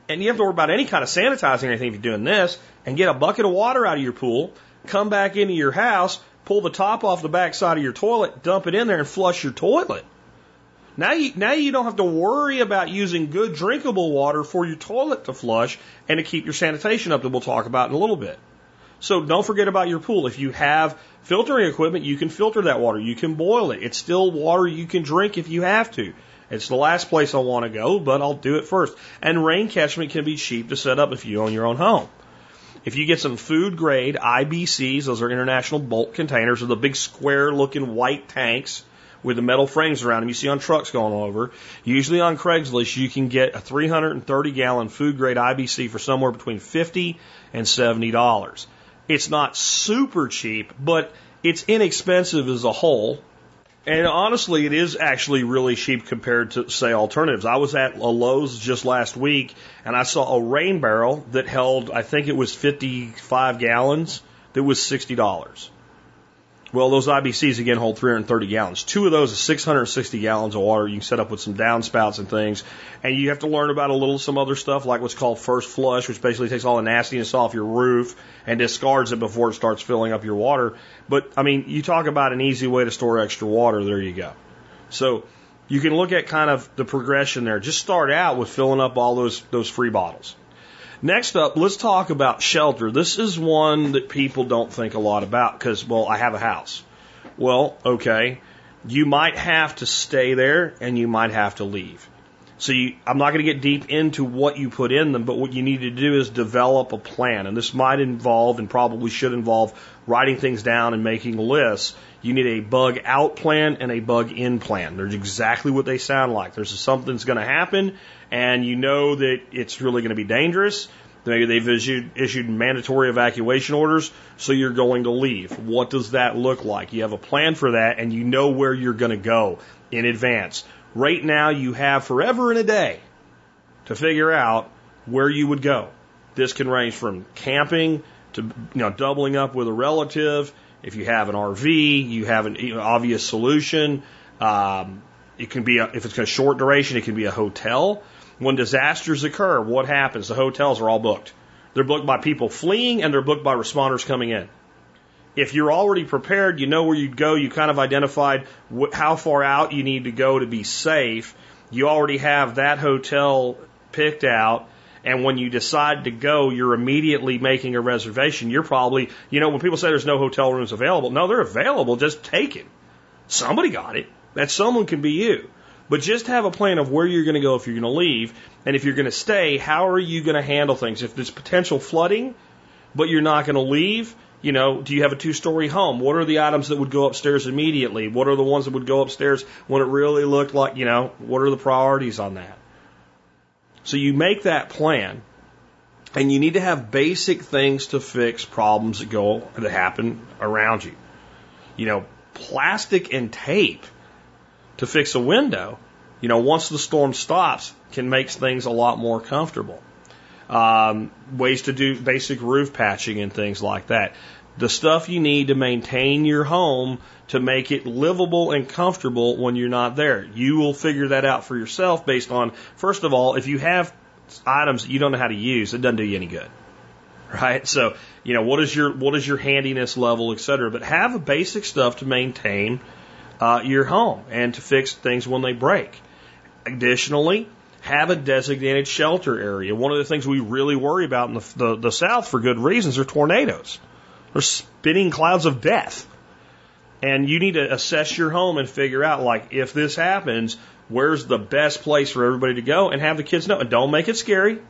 Speaker 2: and you have to worry about any kind of sanitizing or anything if you're doing this and get a bucket of water out of your pool, come back into your house, pull the top off the back side of your toilet, dump it in there and flush your toilet. Now you, now you don't have to worry about using good drinkable water for your toilet to flush and to keep your sanitation up that we'll talk about in a little bit. So don't forget about your pool. If you have filtering equipment, you can filter that water. You can boil it. It's still water you can drink if you have to. It's the last place I want to go, but I'll do it first. And rain catchment can be cheap to set up if you own your own home. If you get some food grade IBCs, those are international bulk containers, are the big square looking white tanks with the metal frames around them you see on trucks going over. Usually on Craigslist, you can get a 330 gallon food grade IBC for somewhere between 50 and $70. It's not super cheap, but it's inexpensive as a whole. And honestly, it is actually really cheap compared to, say, alternatives. I was at a Lowe's just last week and I saw a rain barrel that held, I think it was 55 gallons, that was $60. Well, those IBCs again hold 330 gallons. Two of those is 660 gallons of water. You can set up with some downspouts and things. And you have to learn about a little some other stuff like what's called first flush, which basically takes all the nastiness off your roof and discards it before it starts filling up your water. But I mean, you talk about an easy way to store extra water. There you go. So you can look at kind of the progression there. Just start out with filling up all those those free bottles. Next up, let's talk about shelter. This is one that people don't think a lot about because, well, I have a house. Well, okay. You might have to stay there and you might have to leave. So you, I'm not going to get deep into what you put in them, but what you need to do is develop a plan. And this might involve and probably should involve writing things down and making lists. You need a bug out plan and a bug in plan. They're exactly what they sound like. There's something that's going to happen and you know that it's really going to be dangerous Maybe they've issued, issued mandatory evacuation orders, so you're going to leave. What does that look like? You have a plan for that and you know where you're going to go in advance. Right now, you have forever and a day to figure out where you would go. This can range from camping to you know doubling up with a relative. If you have an RV, you have an you know, obvious solution. Um, it can be a, if it's a short duration, it can be a hotel. When disasters occur, what happens? The hotels are all booked. They're booked by people fleeing and they're booked by responders coming in. If you're already prepared, you know where you'd go, you kind of identified wh- how far out you need to go to be safe. You already have that hotel picked out. And when you decide to go, you're immediately making a reservation. You're probably, you know, when people say there's no hotel rooms available, no, they're available. Just take it. Somebody got it. That someone can be you. But just have a plan of where you're going to go if you're going to leave. And if you're going to stay, how are you going to handle things? If there's potential flooding, but you're not going to leave, you know, do you have a two story home? What are the items that would go upstairs immediately? What are the ones that would go upstairs when it really looked like, you know, what are the priorities on that? So you make that plan and you need to have basic things to fix problems that go, that happen around you. You know, plastic and tape to fix a window, you know, once the storm stops, can make things a lot more comfortable. Um, ways to do basic roof patching and things like that. The stuff you need to maintain your home to make it livable and comfortable when you're not there. You will figure that out for yourself based on, first of all, if you have items that you don't know how to use, it doesn't do you any good. Right? So, you know, what is your, what is your handiness level, et cetera, but have a basic stuff to maintain, uh, your home and to fix things when they break. Additionally, have a designated shelter area. One of the things we really worry about in the, the, the South for good reasons are tornadoes. They're spinning clouds of death. And you need to assess your home and figure out, like, if this happens, where's the best place for everybody to go and have the kids know. And don't make it scary.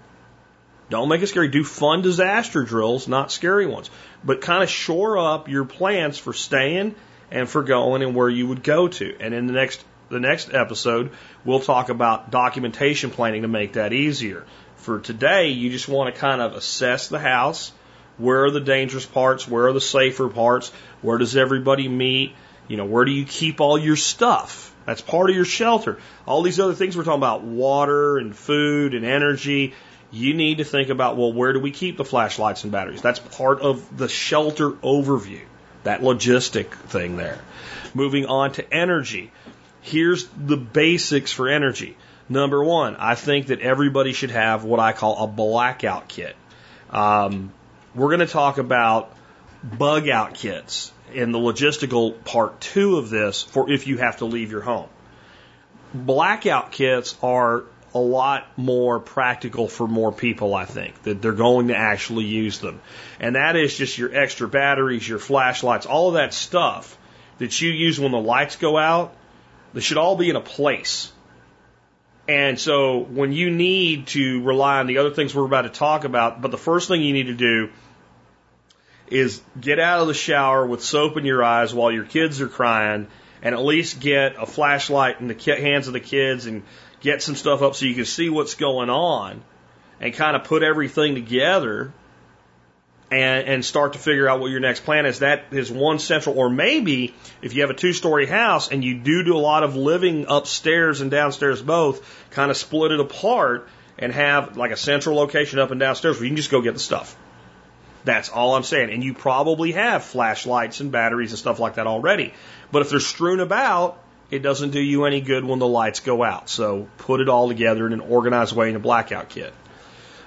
Speaker 2: Don't make it scary. Do fun disaster drills, not scary ones. But kind of shore up your plans for staying and for going and where you would go to. And in the next the next episode, we'll talk about documentation planning to make that easier. For today, you just want to kind of assess the house. Where are the dangerous parts? Where are the safer parts? Where does everybody meet? You know, where do you keep all your stuff? That's part of your shelter. All these other things we're talking about, water and food and energy. You need to think about, well, where do we keep the flashlights and batteries? That's part of the shelter overview, that logistic thing there. Moving on to energy. Here's the basics for energy. Number one, I think that everybody should have what I call a blackout kit. Um, we're going to talk about bug out kits in the logistical part two of this for if you have to leave your home. Blackout kits are a lot more practical for more people, I think, that they're going to actually use them. And that is just your extra batteries, your flashlights, all of that stuff that you use when the lights go out. They should all be in a place. And so when you need to rely on the other things we're about to talk about, but the first thing you need to do is get out of the shower with soap in your eyes while your kids are crying and at least get a flashlight in the hands of the kids and get some stuff up so you can see what's going on and kind of put everything together and, and start to figure out what your next plan is. That is one central, or maybe if you have a two story house and you do do a lot of living upstairs and downstairs both, kind of split it apart and have like a central location up and downstairs where you can just go get the stuff. That's all I'm saying. And you probably have flashlights and batteries and stuff like that already. But if they're strewn about, it doesn't do you any good when the lights go out. So put it all together in an organized way in a blackout kit.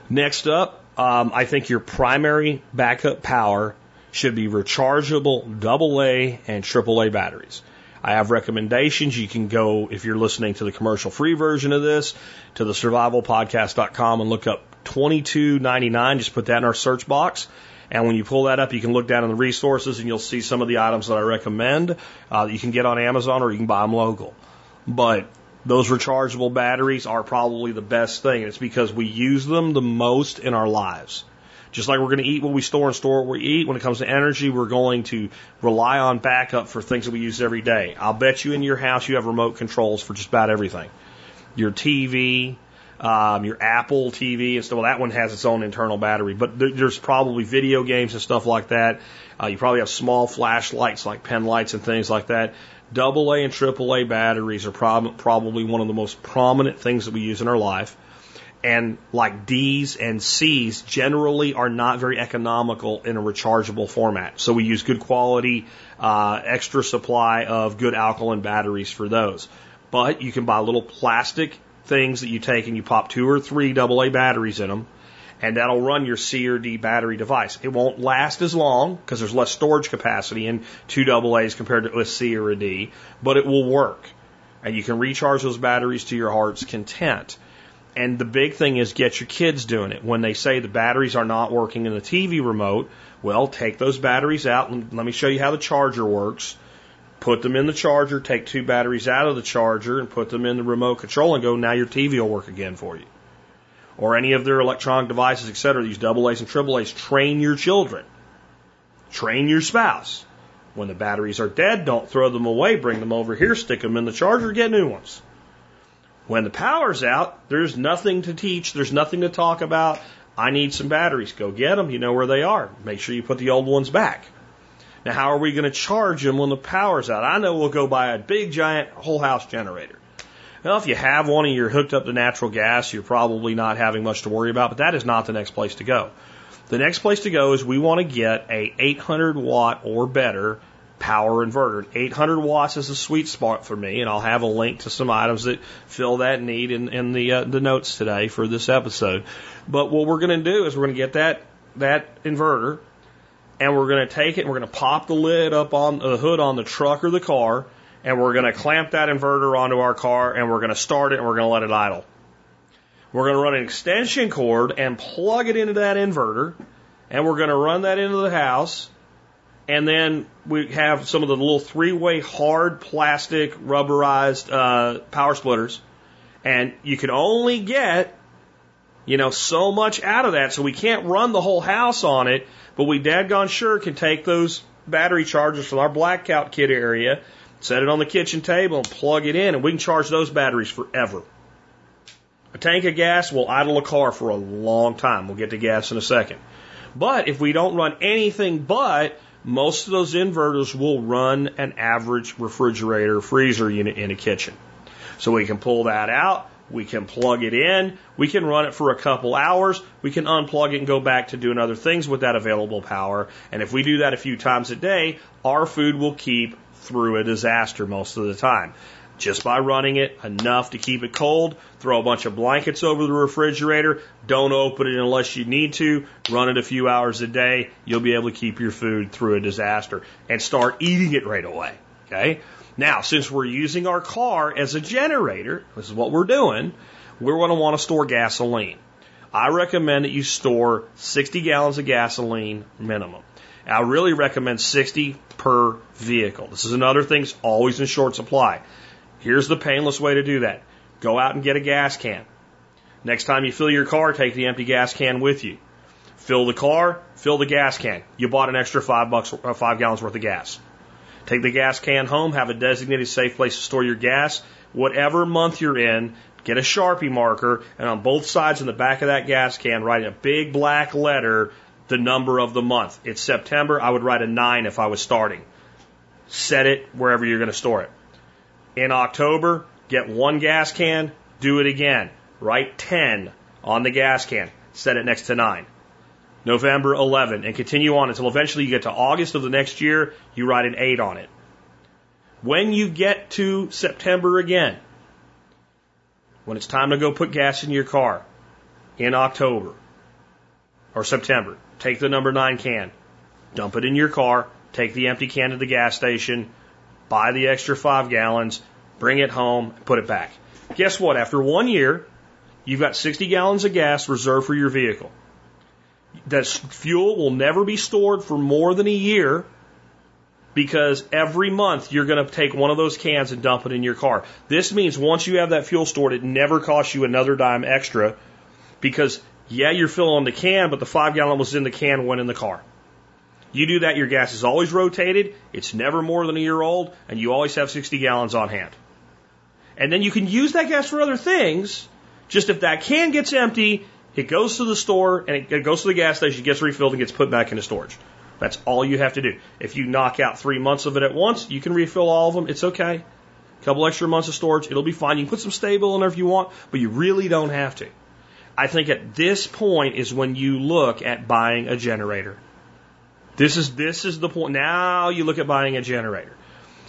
Speaker 2: Next up, um, I think your primary backup power should be rechargeable AA and AAA batteries. I have recommendations. You can go, if you're listening to the commercial free version of this, to the survivalpodcast.com and look up 22.99. Just put that in our search box. And when you pull that up, you can look down in the resources and you'll see some of the items that I recommend uh, that you can get on Amazon or you can buy them local. But those rechargeable batteries are probably the best thing. It's because we use them the most in our lives. Just like we're going to eat what we store and store what we eat, when it comes to energy, we're going to rely on backup for things that we use every day. I'll bet you in your house you have remote controls for just about everything. Your TV, um, your Apple TV and stuff. Well, that one has its own internal battery, but there, there's probably video games and stuff like that. Uh, you probably have small flashlights like pen lights and things like that. Double A and triple A batteries are prob- probably one of the most prominent things that we use in our life. And like D's and C's generally are not very economical in a rechargeable format. So we use good quality, uh, extra supply of good alkaline batteries for those. But you can buy little plastic things that you take and you pop two or three AA batteries in them, and that'll run your C or D battery device. It won't last as long because there's less storage capacity in two AA's compared to a C or a D, but it will work. And you can recharge those batteries to your heart's content. And the big thing is get your kids doing it. When they say the batteries are not working in the TV remote, well, take those batteries out and let me show you how the charger works put them in the charger, take two batteries out of the charger and put them in the remote control and go, now your TV will work again for you. Or any of their electronic devices, etc. These double A's and triple A's, train your children. Train your spouse. When the batteries are dead, don't throw them away, bring them over here, stick them in the charger, get new ones. When the power's out, there's nothing to teach, there's nothing to talk about. I need some batteries. Go get them. You know where they are. Make sure you put the old ones back. Now, how are we going to charge them when the power's out? I know we'll go buy a big, giant whole house generator. Well, if you have one and you're hooked up to natural gas, you're probably not having much to worry about, but that is not the next place to go. The next place to go is we want to get a 800 watt or better power inverter. 800 watts is a sweet spot for me, and I'll have a link to some items that fill that need in, in the uh, the notes today for this episode. But what we're going to do is we're going to get that that inverter and we're going to take it and we're going to pop the lid up on the hood on the truck or the car and we're going to clamp that inverter onto our car and we're going to start it and we're going to let it idle. We're going to run an extension cord and plug it into that inverter and we're going to run that into the house and then we have some of the little three-way hard plastic rubberized uh, power splitters and you can only get you know so much out of that so we can't run the whole house on it but we dadgone sure can take those battery chargers from our blackout kit area, set it on the kitchen table, and plug it in, and we can charge those batteries forever. A tank of gas will idle a car for a long time. We'll get to gas in a second. But if we don't run anything but, most of those inverters will run an average refrigerator freezer unit in a kitchen. So we can pull that out, we can plug it in. We can run it for a couple hours. We can unplug it and go back to doing other things with that available power. And if we do that a few times a day, our food will keep through a disaster most of the time. Just by running it enough to keep it cold, throw a bunch of blankets over the refrigerator, don't open it unless you need to, run it a few hours a day, you'll be able to keep your food through a disaster and start eating it right away. Okay? Now, since we're using our car as a generator, this is what we're doing, we're going to want to store gasoline. I recommend that you store 60 gallons of gasoline minimum. I really recommend 60 per vehicle. This is another thing that's always in short supply. Here's the painless way to do that. Go out and get a gas can. Next time you fill your car, take the empty gas can with you. Fill the car, fill the gas can. You bought an extra five bucks, uh, five gallons worth of gas. Take the gas can home, have a designated safe place to store your gas. Whatever month you're in, get a Sharpie marker, and on both sides in the back of that gas can, write a big black letter the number of the month. It's September, I would write a 9 if I was starting. Set it wherever you're going to store it. In October, get one gas can, do it again. Write 10 on the gas can, set it next to 9. November 11, and continue on until eventually you get to August of the next year, you write an 8 on it. When you get to September again, when it's time to go put gas in your car in October or September, take the number 9 can, dump it in your car, take the empty can to the gas station, buy the extra 5 gallons, bring it home, put it back. Guess what? After one year, you've got 60 gallons of gas reserved for your vehicle that fuel will never be stored for more than a year because every month you're going to take one of those cans and dump it in your car. This means once you have that fuel stored, it never costs you another dime extra because, yeah, you're filling the can, but the five gallon was in the can, went in the car. You do that, your gas is always rotated, it's never more than a year old, and you always have 60 gallons on hand. And then you can use that gas for other things Just if that can gets empty, it goes to the store and it, goes to the gas station, gets refilled and gets put back into storage. That's all you have to do. If you knock out three months of it at once, you can refill all of them. It's okay. A couple extra months of storage, it'll be fine. You can put some Sta-Bil in there if you want, but you really don't have to. I think at this point is when you look at buying a generator. This is this is the point. Now you look at buying a generator.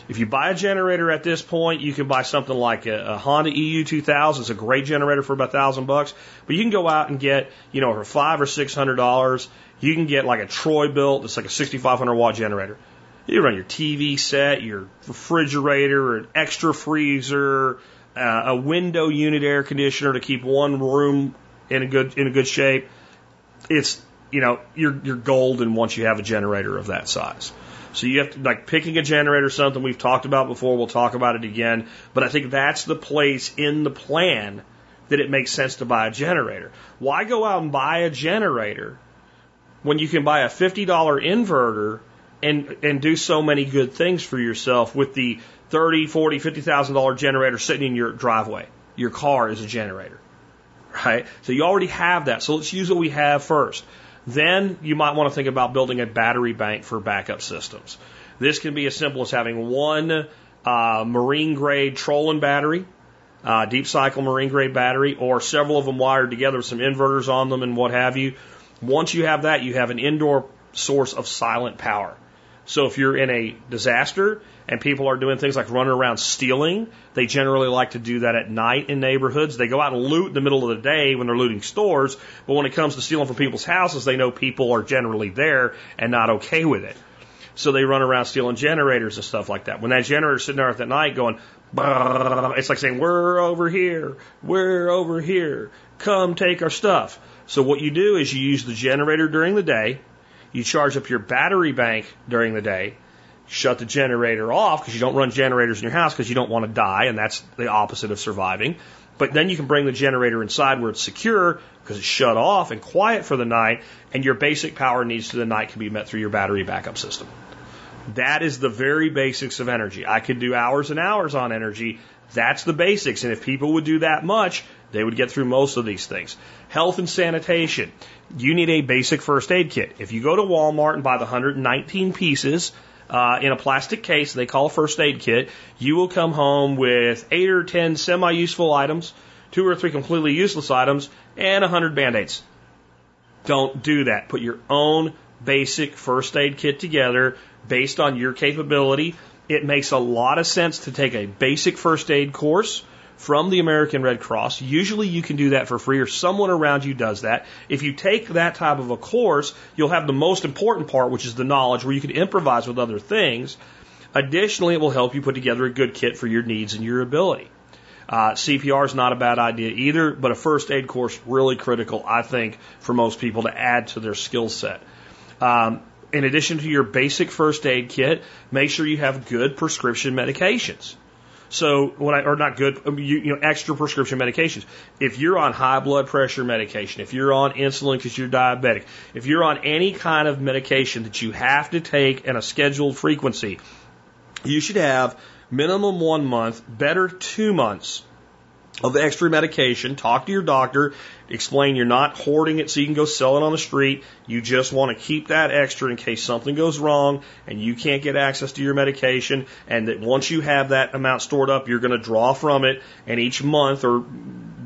Speaker 2: If you buy a generator at this point, you can buy something like a, a Honda EU 2000. It's a great generator for about thousand bucks. But you can go out and get, you know, for five or six hundred dollars, you can get like a Troy-Bilt. It's like a 6,500 watt generator. You run your TV set, your refrigerator, an extra freezer, uh, a window unit air conditioner to keep one room in a good in a good shape. It's you know you're you're golden once you have a generator of that size. So you have to like picking a generator, something we've talked about before. We'll talk about it again. But I think that's the place in the plan that it makes sense to buy a generator. Why go out and buy a generator when you can buy a fifty dollar inverter and and do so many good things for yourself with the thirty, forty, fifty thousand dollar generator sitting in your driveway. Your car is a generator, right? So you already have that. So let's use what we have first. Then you might want to think about building a battery bank for backup systems. This can be as simple as having one uh, marine grade trolling battery, uh, deep cycle marine grade battery, or several of them wired together with some inverters on them and what have you. Once you have that, you have an indoor source of silent power. So if you're in a disaster and people are doing things like running around stealing, they generally like to do that at night in neighborhoods. They go out and loot in the middle of the day when they're looting stores, but when it comes to stealing from people's houses, they know people are generally there and not okay with it. So they run around stealing generators and stuff like that. When that generator's sitting there at the night going, it's like saying, we're over here, we're over here, come take our stuff. So what you do is you use the generator during the day, you charge up your battery bank during the day, shut the generator off because you don't run generators in your house because you don't want to die, and that's the opposite of surviving. But then you can bring the generator inside where it's secure because it's shut off and quiet for the night, and your basic power needs to the night can be met through your battery backup system. That is the very basics of energy. I could do hours and hours on energy. That's the basics. And if people would do that much, they would get through most of these things. Health and sanitation. You need a basic first aid kit. If you go to Walmart and buy the 119 pieces uh, in a plastic case they call a first aid kit, you will come home with eight or 10 semi useful items, two or three completely useless items, and 100 band aids. Don't do that. Put your own basic first aid kit together based on your capability. It makes a lot of sense to take a basic first aid course from the American Red Cross. Usually you can do that for free or someone around you does that. If you take that type of a course, you'll have the most important part, which is the knowledge where you can improvise with other things. Additionally, it will help you put together a good kit for your needs and your ability. Uh, CPR is not a bad idea either, but a first aid course really critical, I think, for most people to add to their skill set. Um, in addition to your basic first aid kit, make sure you have good prescription medications. So when I, or not good, um, you, you know, extra prescription medications. If you're on high blood pressure medication, if you're on insulin because you're diabetic, if you're on any kind of medication that you have to take in a scheduled frequency, you should have minimum one month, better two months of the extra medication. Talk to your doctor. Explain you're not hoarding it so you can go sell it on the street. You just want to keep that extra in case something goes wrong and you can't get access to your medication. And that once you have that amount stored up, you're going to draw from it. And each month or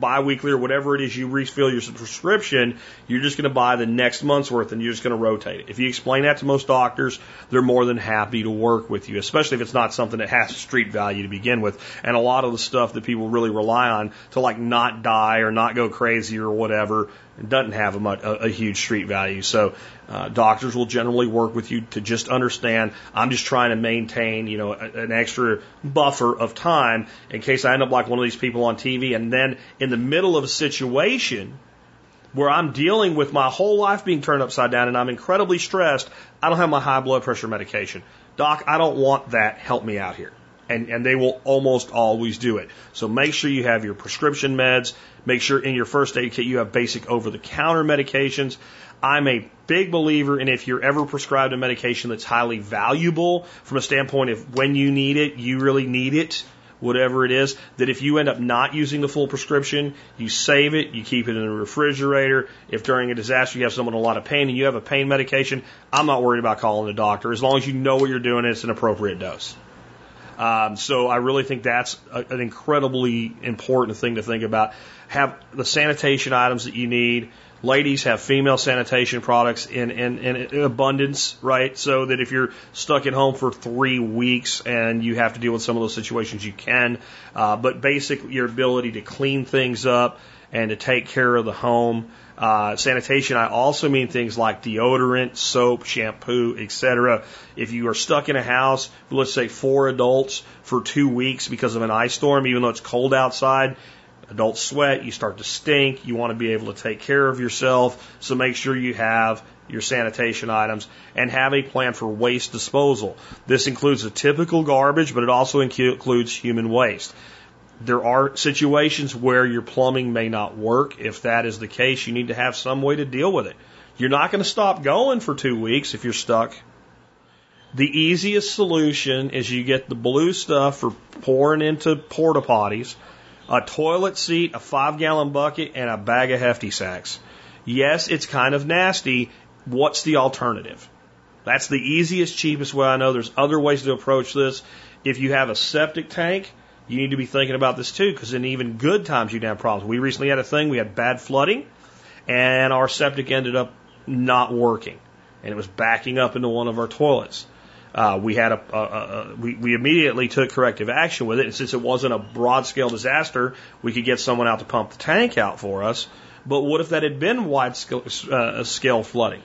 Speaker 2: biweekly or whatever it is you refill your prescription, you're just going to buy the next month's worth and you're just going to rotate it. If you explain that to most doctors, they're more than happy to work with you, especially if it's not something that has street value to begin with. And a lot of the stuff that people really rely on to like not die or not go crazy or whatever doesn't have a, much, a, a huge street value. So uh, doctors will generally work with you to just understand. I'm just trying to maintain, you know, a, an extra buffer of time in case I end up like one of these people on TV, and then in the middle of a situation where I'm dealing with my whole life being turned upside down and I'm incredibly stressed, I don't have my high blood pressure medication. Doc, I don't want that. Help me out here and, and they will almost always do it. So make sure you have your prescription meds. Make sure in your first aid kit you have basic over the counter medications. I'm a big believer in if you're ever prescribed a medication that's highly valuable from a standpoint of when you need it, you really need it, whatever it is, that if you end up not using the full prescription, you save it, you keep it in the refrigerator. If during a disaster you have someone in a lot of pain and you have a pain medication, I'm not worried about calling the doctor as long as you know what you're doing and it's an appropriate dose. Um, so I really think that's a, an incredibly important thing to think about. Have the sanitation items that you need. Ladies have female sanitation products in, in, in abundance, right? So that if you're stuck at home for three weeks and you have to deal with some of those situations, you can. Uh, but basic, your ability to clean things up and to take care of the home. Uh, sanitation, I also mean things like deodorant, soap, shampoo, etc. If you are stuck in a house, let's say four adults for two weeks because of an ice storm, even though it's cold outside, adults sweat, you start to stink, you want to be able to take care of yourself, so make sure you have your sanitation items and have a plan for waste disposal. This includes the typical garbage, but it also includes human waste. There are situations where your plumbing may not work. If that is the case, you need to have some way to deal with it. You're not going to stop going for two weeks if you're stuck. The easiest solution is you get the blue stuff for pouring into porta potties a toilet seat, a five gallon bucket, and a bag of hefty sacks. Yes, it's kind of nasty. What's the alternative? That's the easiest, cheapest way I know. There's other ways to approach this. If you have a septic tank, you need to be thinking about this too, because in even good times you can have problems. We recently had a thing, we had bad flooding, and our septic ended up not working, and it was backing up into one of our toilets. Uh, we had a, a, a we, we immediately took corrective action with it, and since it wasn't a broad scale disaster, we could get someone out to pump the tank out for us. But what if that had been wide scale, uh, scale flooding?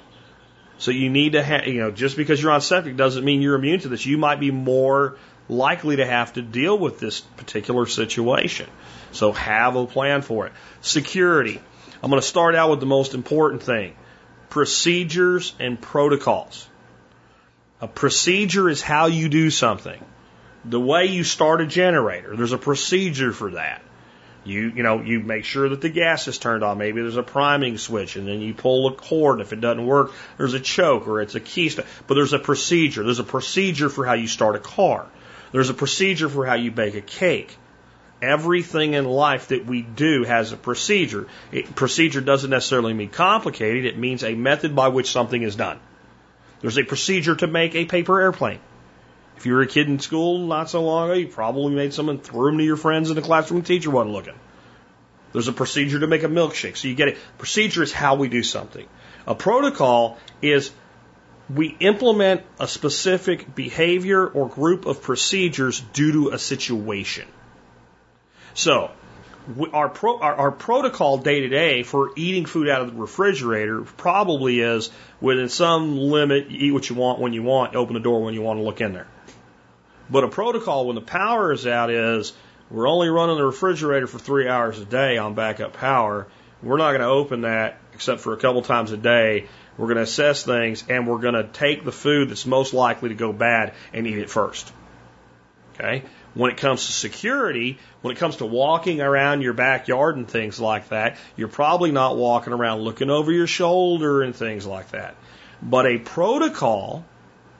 Speaker 2: So you need to have, you know, just because you're on septic doesn't mean you're immune to this. You might be more likely to have to deal with this particular situation. So have a plan for it. Security. I'm going to start out with the most important thing procedures and protocols. A procedure is how you do something. The way you start a generator, there's a procedure for that. You, you know, you make sure that the gas is turned on. Maybe there's a priming switch and then you pull a cord. If it doesn't work, there's a choke or it's a key. But there's a procedure. There's a procedure for how you start a car. There's a procedure for how you bake a cake. Everything in life that we do has a procedure. It, procedure doesn't necessarily mean complicated. It means a method by which something is done. There's a procedure to make a paper airplane. If you were a kid in school not so long ago, you probably made some and threw them to your friends in the classroom. The teacher wasn't looking. There's a procedure to make a milkshake. So you get it. Procedure is how we do something. A protocol is we implement a specific behavior or group of procedures due to a situation. So our, pro, our, our protocol day to day for eating food out of the refrigerator probably is within some limit, eat what you want when you want, open the door when you want to look in there. But a protocol when the power is out is we're only running the refrigerator for three hours a day on backup power. We're not going to open that except for a couple times a day. We're going to assess things and we're going to take the food that's most likely to go bad and eat it first. Okay? When it comes to security, when it comes to walking around your backyard and things like that, you're probably not walking around looking over your shoulder and things like that. But a protocol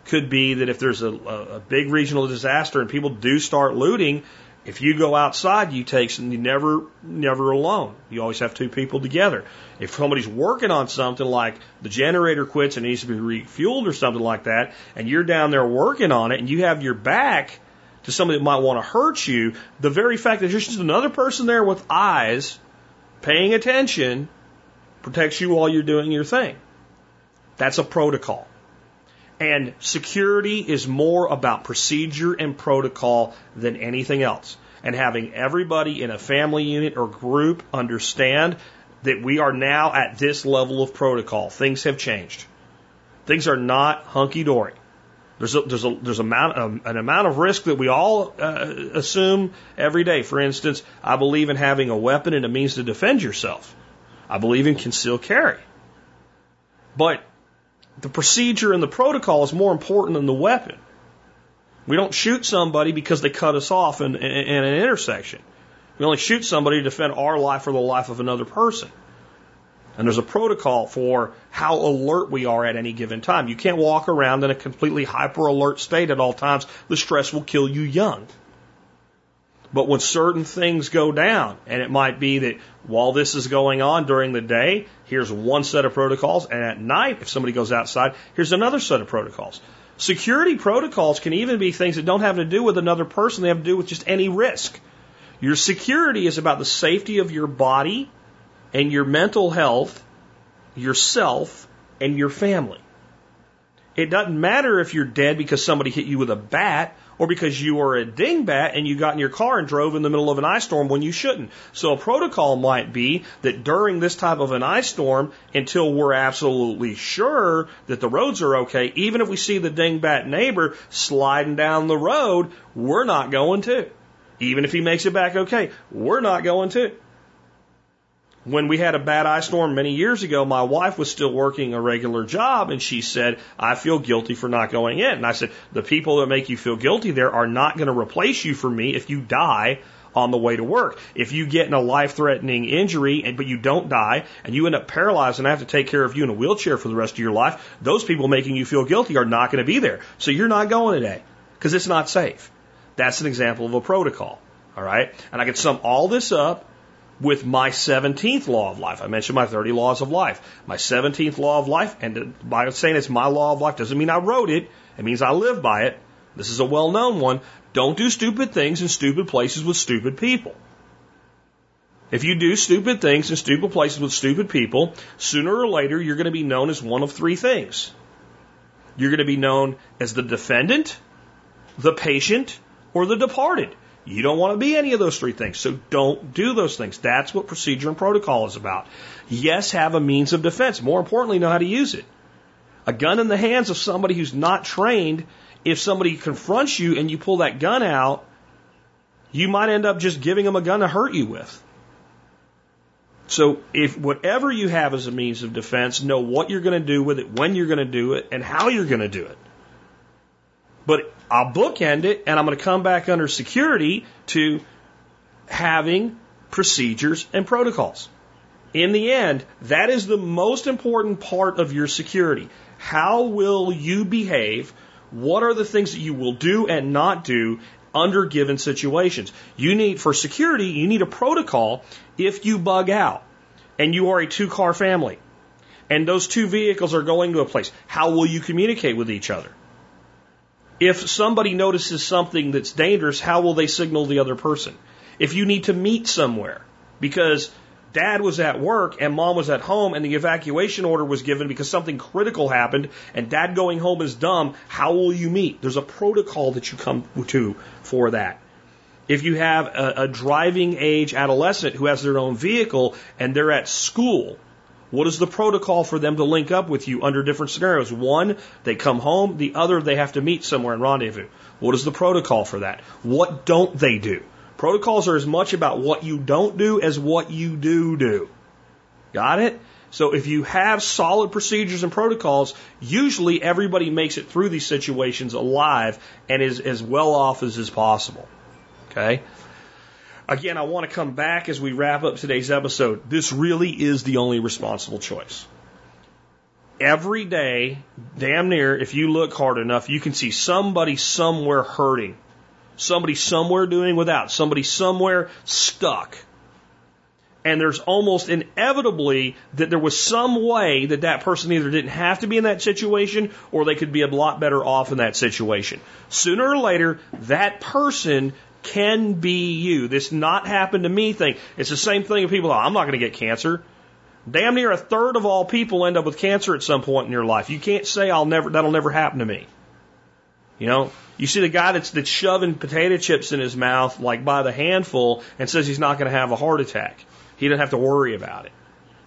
Speaker 2: could be that if there's a, a big regional disaster and people do start looting, if you go outside, you take some, you never, never alone. You always have two people together. If somebody's working on something like the generator quits and needs to be refueled or something like that, and you're down there working on it and you have your back to somebody that might want to hurt you, the very fact that there's just another person there with eyes paying attention protects you while you're doing your thing. That's a protocol. And security is more about procedure and protocol than anything else. And having everybody in a family unit or group understand that we are now at this level of protocol. Things have changed. Things are not hunky dory. There's a, there's a, there's amount, an amount of risk that we all uh, assume every day. For instance, I believe in having a weapon and a means to defend yourself. I believe in concealed carry. But the procedure and the protocol is more important than the weapon. We don't shoot somebody because they cut us off in, in, in an intersection. We only shoot somebody to defend our life or the life of another person. And there's a protocol for how alert we are at any given time. You can't walk around in a completely hyper alert state at all times. The stress will kill you young. But when certain things go down, and it might be that while this is going on during the day, here's one set of protocols, and at night, if somebody goes outside, here's another set of protocols. Security protocols can even be things that don't have to do with another person, they have to do with just any risk. Your security is about the safety of your body and your mental health, yourself, and your family. It doesn't matter if you're dead because somebody hit you with a bat or because you were a dingbat and you got in your car and drove in the middle of an ice storm when you shouldn't. So a protocol might be that during this type of an ice storm, until we're absolutely sure that the roads are okay, even if we see the dingbat neighbor sliding down the road, we're not going to. Even if he makes it back okay, we're not going to. When we had a bad ice storm many years ago, my wife was still working a regular job and she said, I feel guilty for not going in. And I said, the people that make you feel guilty there are not going to replace you for me if you die on the way to work. If you get in a life threatening injury, and, but you don't die, and you end up paralyzed and I have to take care of you in a wheelchair for the rest of your life, those people making you feel guilty are not going to be there. So you're not going today because it's not safe. That's an example of a protocol. All right. And I can sum all this up with my 17th law of life. I mentioned my 30 laws of life. My 17th law of life, and by saying it's my law of life doesn't mean I wrote it. It means I live by it. This is a well known one. Don't do stupid things in stupid places with stupid people. If you do stupid things in stupid places with stupid people, sooner or later you're going to be known as one of three things. You're going to be known as the defendant, the patient, or the departed. You don't want to be any of those three things, so don't do those things. That's what procedure and protocol is about. Yes, have a means of defense. More importantly, know how to use it. A gun in the hands of somebody who's not trained, if somebody confronts you and you pull that gun out, you might end up just giving them a gun to hurt you with. So if whatever you have as a means of defense, know what you're going to do with it, when you're going to do it, and how you're going to do it. But I'll bookend it and I'm going to come back under security to having procedures and protocols. In the end, that is the most important part of your security. How will you behave? What are the things that you will do and not do under given situations? You need, for security, you need a protocol if you bug out and you are a two car family and those two vehicles are going to a place. How will you communicate with each other? If somebody notices something that's dangerous, how will they signal the other person? If you need to meet somewhere because dad was at work and mom was at home and the evacuation order was given because something critical happened and dad going home is dumb, how will you meet? There's a protocol that you come to for that. If you have a, a driving age adolescent who has their own vehicle and they're at school, what is the protocol for them to link up with you under different scenarios? One, they come home. The other, they have to meet somewhere and rendezvous. What is the protocol for that? What don't they do? Protocols are as much about what you don't do as what you do do. Got it? So if you have solid procedures and protocols, usually everybody makes it through these situations alive and is as well off as is possible. Okay? Again, I want to come back as we wrap up today's episode. This really is the only responsible choice. Every day, damn near, if you look hard enough, you can see somebody somewhere hurting, somebody somewhere doing without, somebody somewhere stuck. And there's almost inevitably that there was some way that that person either didn't have to be in that situation or they could be a lot better off in that situation. Sooner or later, that person can be you. This not happen to me thing. It's the same thing if people, oh, I'm not going to get cancer. Damn near a third of all people end up with cancer at some point in your life. You can't say I'll never that'll never happen to me. You know, you see the guy that's that's shoving potato chips in his mouth like by the handful and says he's not going to have a heart attack. He doesn't have to worry about it.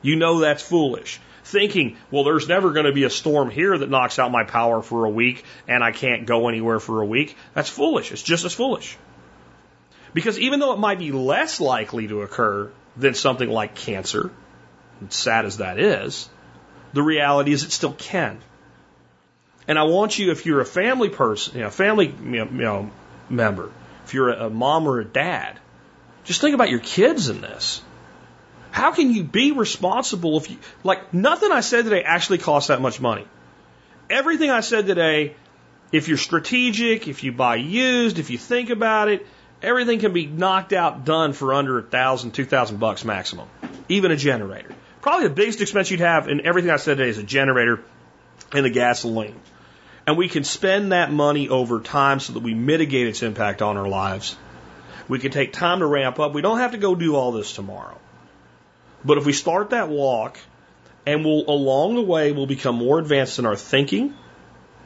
Speaker 2: You know that's foolish. Thinking, well, there's never going to be a storm here that knocks out my power for a week and I can't go anywhere for a week. That's foolish. It's just as foolish. Because even though it might be less likely to occur than something like cancer, sad as that is, the reality is it still can. And I want you, if you're a family person, you know, family you know, member, if you're a mom or a dad, just think about your kids in this. How can you be responsible if you, like, nothing I said today actually costs that much money. Everything I said today, if you're strategic, if you buy used, if you think about it, Everything can be knocked out, done for under a thousand, two thousand bucks maximum. Even a generator. Probably the biggest expense you'd have in everything I said today is a generator and the gasoline. And we can spend that money over time so that we mitigate its impact on our lives. We can take time to ramp up. We don't have to go do all this tomorrow. But if we start that walk and we'll along the way we'll become more advanced in our thinking,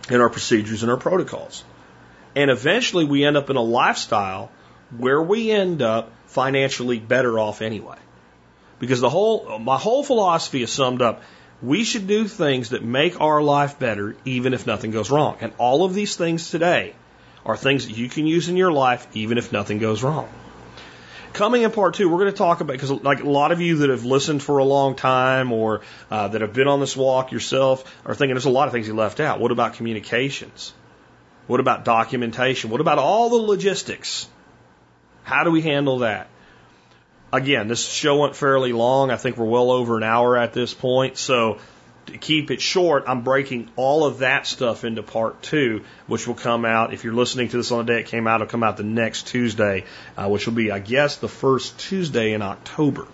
Speaker 2: in our procedures and our protocols. And eventually we end up in a lifestyle where we end up financially better off anyway. Because the whole, my whole philosophy is summed up. We should do things that make our life better even if nothing goes wrong. And all of these things today are things that you can use in your life even if nothing goes wrong. Coming in part two, we're going to talk about because like a lot of you that have listened for a long time or uh, that have been on this walk yourself are thinking there's a lot of things you left out. What about communications? What about documentation? What about all the logistics? How do we handle that? Again, this show went fairly long. I think we're well over an hour at this point. So to keep it short, I'm breaking all of that stuff into part two, which will come out. If you're listening to this on the day it came out, it'll come out the next Tuesday, uh, which will be, I guess, the first Tuesday in October.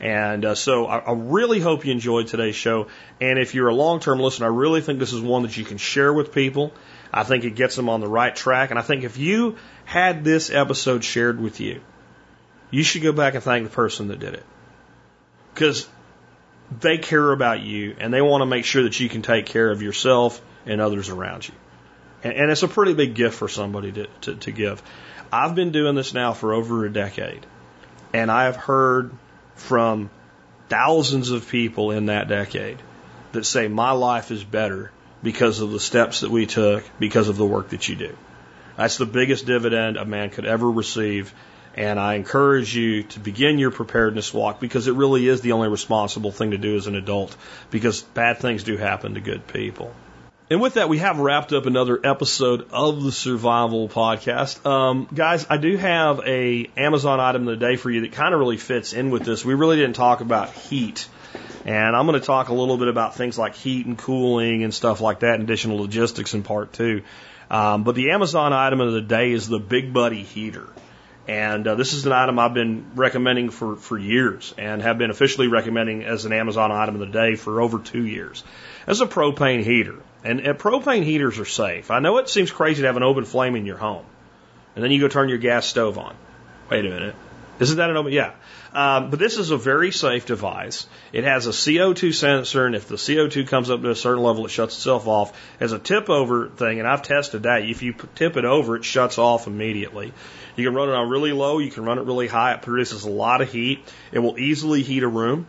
Speaker 2: And uh, so I, I really hope you enjoyed today's show. And if you're a long term listener, I really think this is one that you can share with people. I think it gets them on the right track. And I think if you had this episode shared with you, you should go back and thank the person that did it. Because they care about you and they want to make sure that you can take care of yourself and others around you. And, and it's a pretty big gift for somebody to, to, to give. I've been doing this now for over a decade, and I have heard from thousands of people in that decade that say my life is better because of the steps that we took, because of the work that you do. That's the biggest dividend a man could ever receive and I encourage you to begin your preparedness walk because it really is the only responsible thing to do as an adult because bad things do happen to good people. And with that, we have wrapped up another episode of the Survival Podcast. Um, guys, I do have a Amazon item of the day for you that kind of really fits in with this. We really didn't talk about heat. And I'm going to talk a little bit about things like heat and cooling and stuff like that, additional logistics in part two. Um, but the Amazon item of the day is the Big Buddy heater. And uh, this is an item I've been recommending for, for years and have been officially recommending as an Amazon item of the day for over two years. As a propane heater. And, and propane heaters are safe. I know it seems crazy to have an open flame in your home. And then you go turn your gas stove on. Wait a minute. Isn't that an open? Yeah. Um, but this is a very safe device. It has a CO2 sensor, and if the CO2 comes up to a certain level, it shuts itself off. As a tip over thing, and I've tested that. If you tip it over, it shuts off immediately. You can run it on really low. You can run it really high. It produces a lot of heat. It will easily heat a room.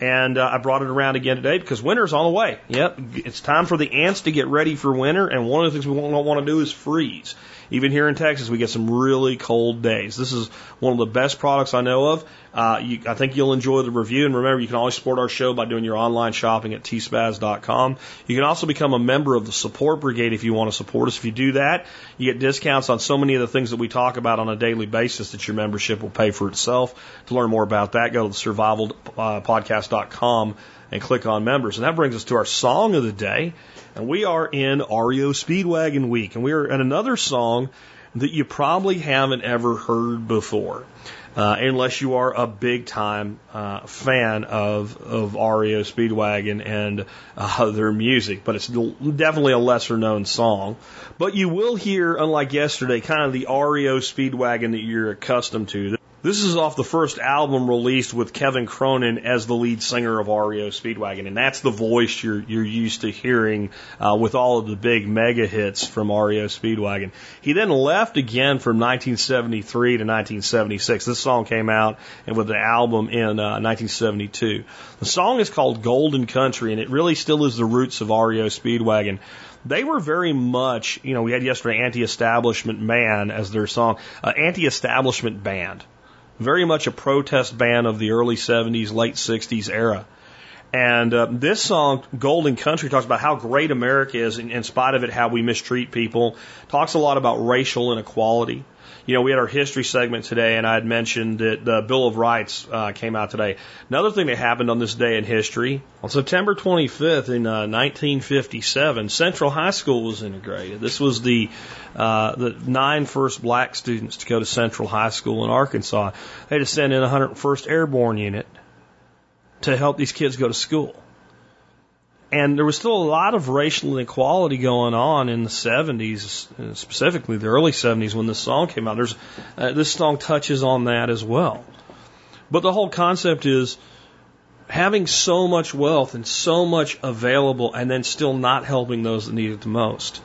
Speaker 2: And uh, I brought it around again today because winter's on the way. Yep, it's time for the ants to get ready for winter. And one of the things we don't want to do is freeze. Even here in Texas, we get some really cold days. This is one of the best products I know of. Uh, you, I think you'll enjoy the review. And remember, you can always support our show by doing your online shopping at tspaz.com. You can also become a member of the support brigade if you want to support us. If you do that, you get discounts on so many of the things that we talk about on a daily basis that your membership will pay for itself. To learn more about that, go to survivalpodcast.com and click on members. And that brings us to our song of the day. And we are in REO Speedwagon Week, and we are in another song that you probably haven't ever heard before. Uh, unless you are a big time uh, fan of of REO Speedwagon and uh, their music, but it's definitely a lesser known song. But you will hear, unlike yesterday, kind of the REO Speedwagon that you're accustomed to. This is off the first album released with Kevin Cronin as the lead singer of REO Speedwagon, and that's the voice you're you're used to hearing uh, with all of the big mega hits from REO Speedwagon. He then left again from 1973 to 1976. This song came out and with the album in uh, 1972. The song is called Golden Country, and it really still is the roots of REO Speedwagon they were very much, you know, we had yesterday anti-establishment man as their song, uh, anti-establishment band very much a protest band of the early 70s, late 60s era. And uh, this song, Golden Country, talks about how great America is, in, in spite of it, how we mistreat people. Talks a lot about racial inequality. You know, we had our history segment today, and I had mentioned that the Bill of Rights uh, came out today. Another thing that happened on this day in history, on September 25th in uh, 1957, Central High School was integrated. This was the uh, the nine first black students to go to Central High School in Arkansas. They had to send in 101st Airborne Unit to help these kids go to school. And there was still a lot of racial inequality going on in the 70s, specifically the early 70s when this song came out. There's, uh, this song touches on that as well. But the whole concept is having so much wealth and so much available and then still not helping those that need it the most.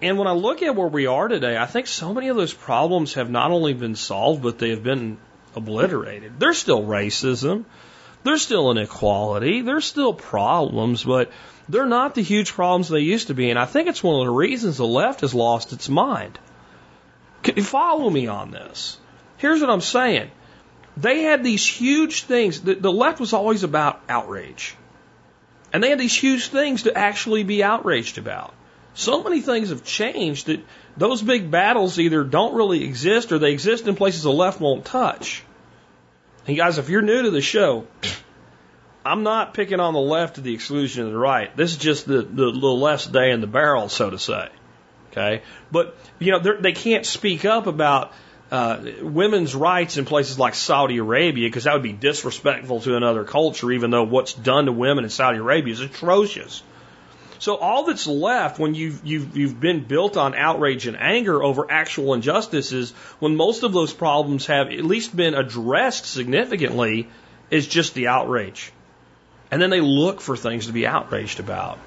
Speaker 2: And when I look at where we are today, I think so many of those problems have not only been solved, but they have been obliterated. There's still racism. There's still inequality. There's still problems, but they're not the huge problems they used to be. And I think it's one of the reasons the left has lost its mind. Follow me on this? Here's what I'm saying. They had these huge things. The, the left was always about outrage. And they had these huge things to actually be outraged about. So many things have changed that those big battles either don't really exist or they exist in places the left won't touch. And guys, if you're new to the show, I'm not picking on the left to the exclusion of the right. This is just the, the, the left's day in the barrel, so to say. Okay? But, you know, they can't speak up about uh, women's rights in places like Saudi Arabia because that would be disrespectful to another culture, even though what's done to women in Saudi Arabia is atrocious. So all that's left when you've, you've, you've been built on outrage and anger over actual injustices, when most of those problems have at least been addressed significantly, is just the outrage. And then they look for things to be outraged about.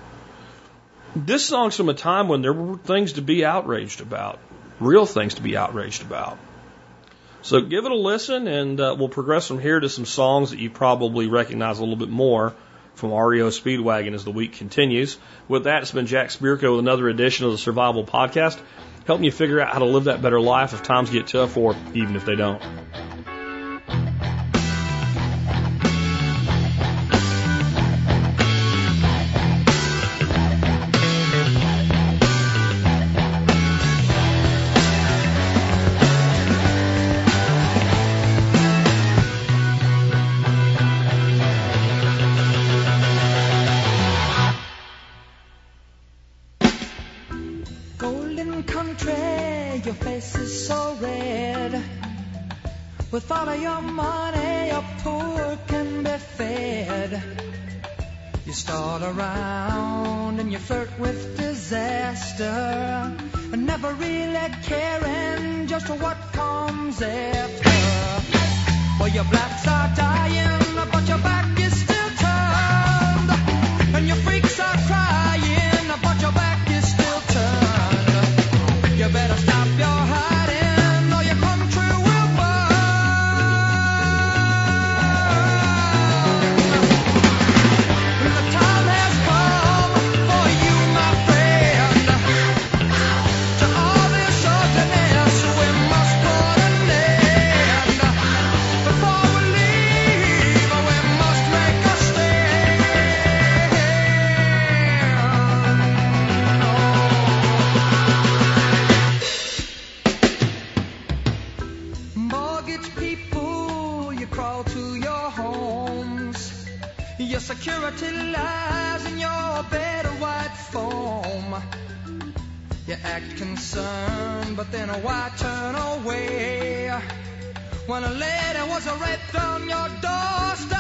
Speaker 2: This song's from a time when there were things to be outraged about, real things to be outraged about. So give it a listen, and uh, we'll progress from here to some songs that you probably recognize a little bit more from REO Speedwagon as the week continues. With that, it's been Jack Spirko with another edition of the Survival Podcast, helping you figure out how to live that better life if times get tough or even if they don't.
Speaker 1: you crawl to your homes. Your security lies in your bed of white foam. You act concerned, but then why turn away? When a lady was raped on your doorstep.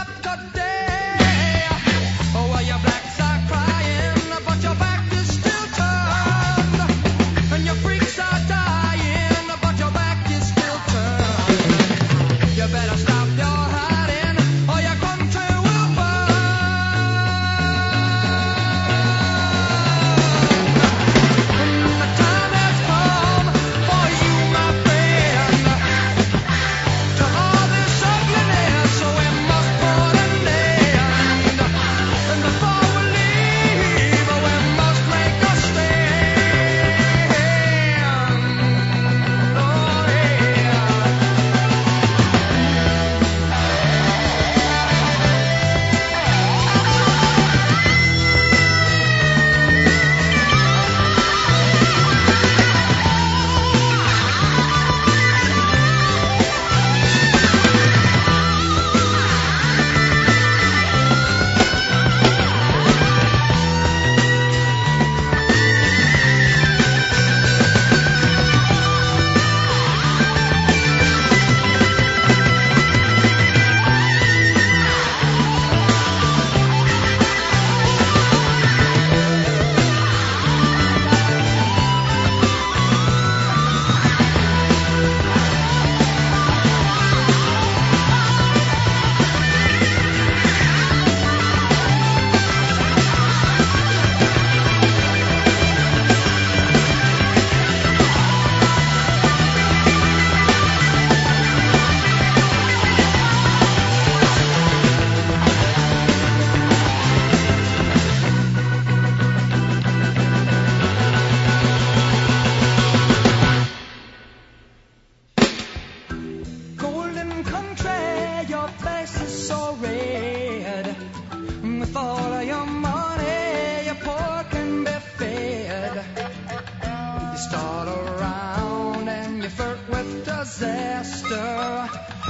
Speaker 1: with disaster.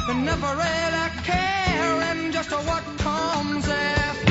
Speaker 1: And never really caring just what comes after.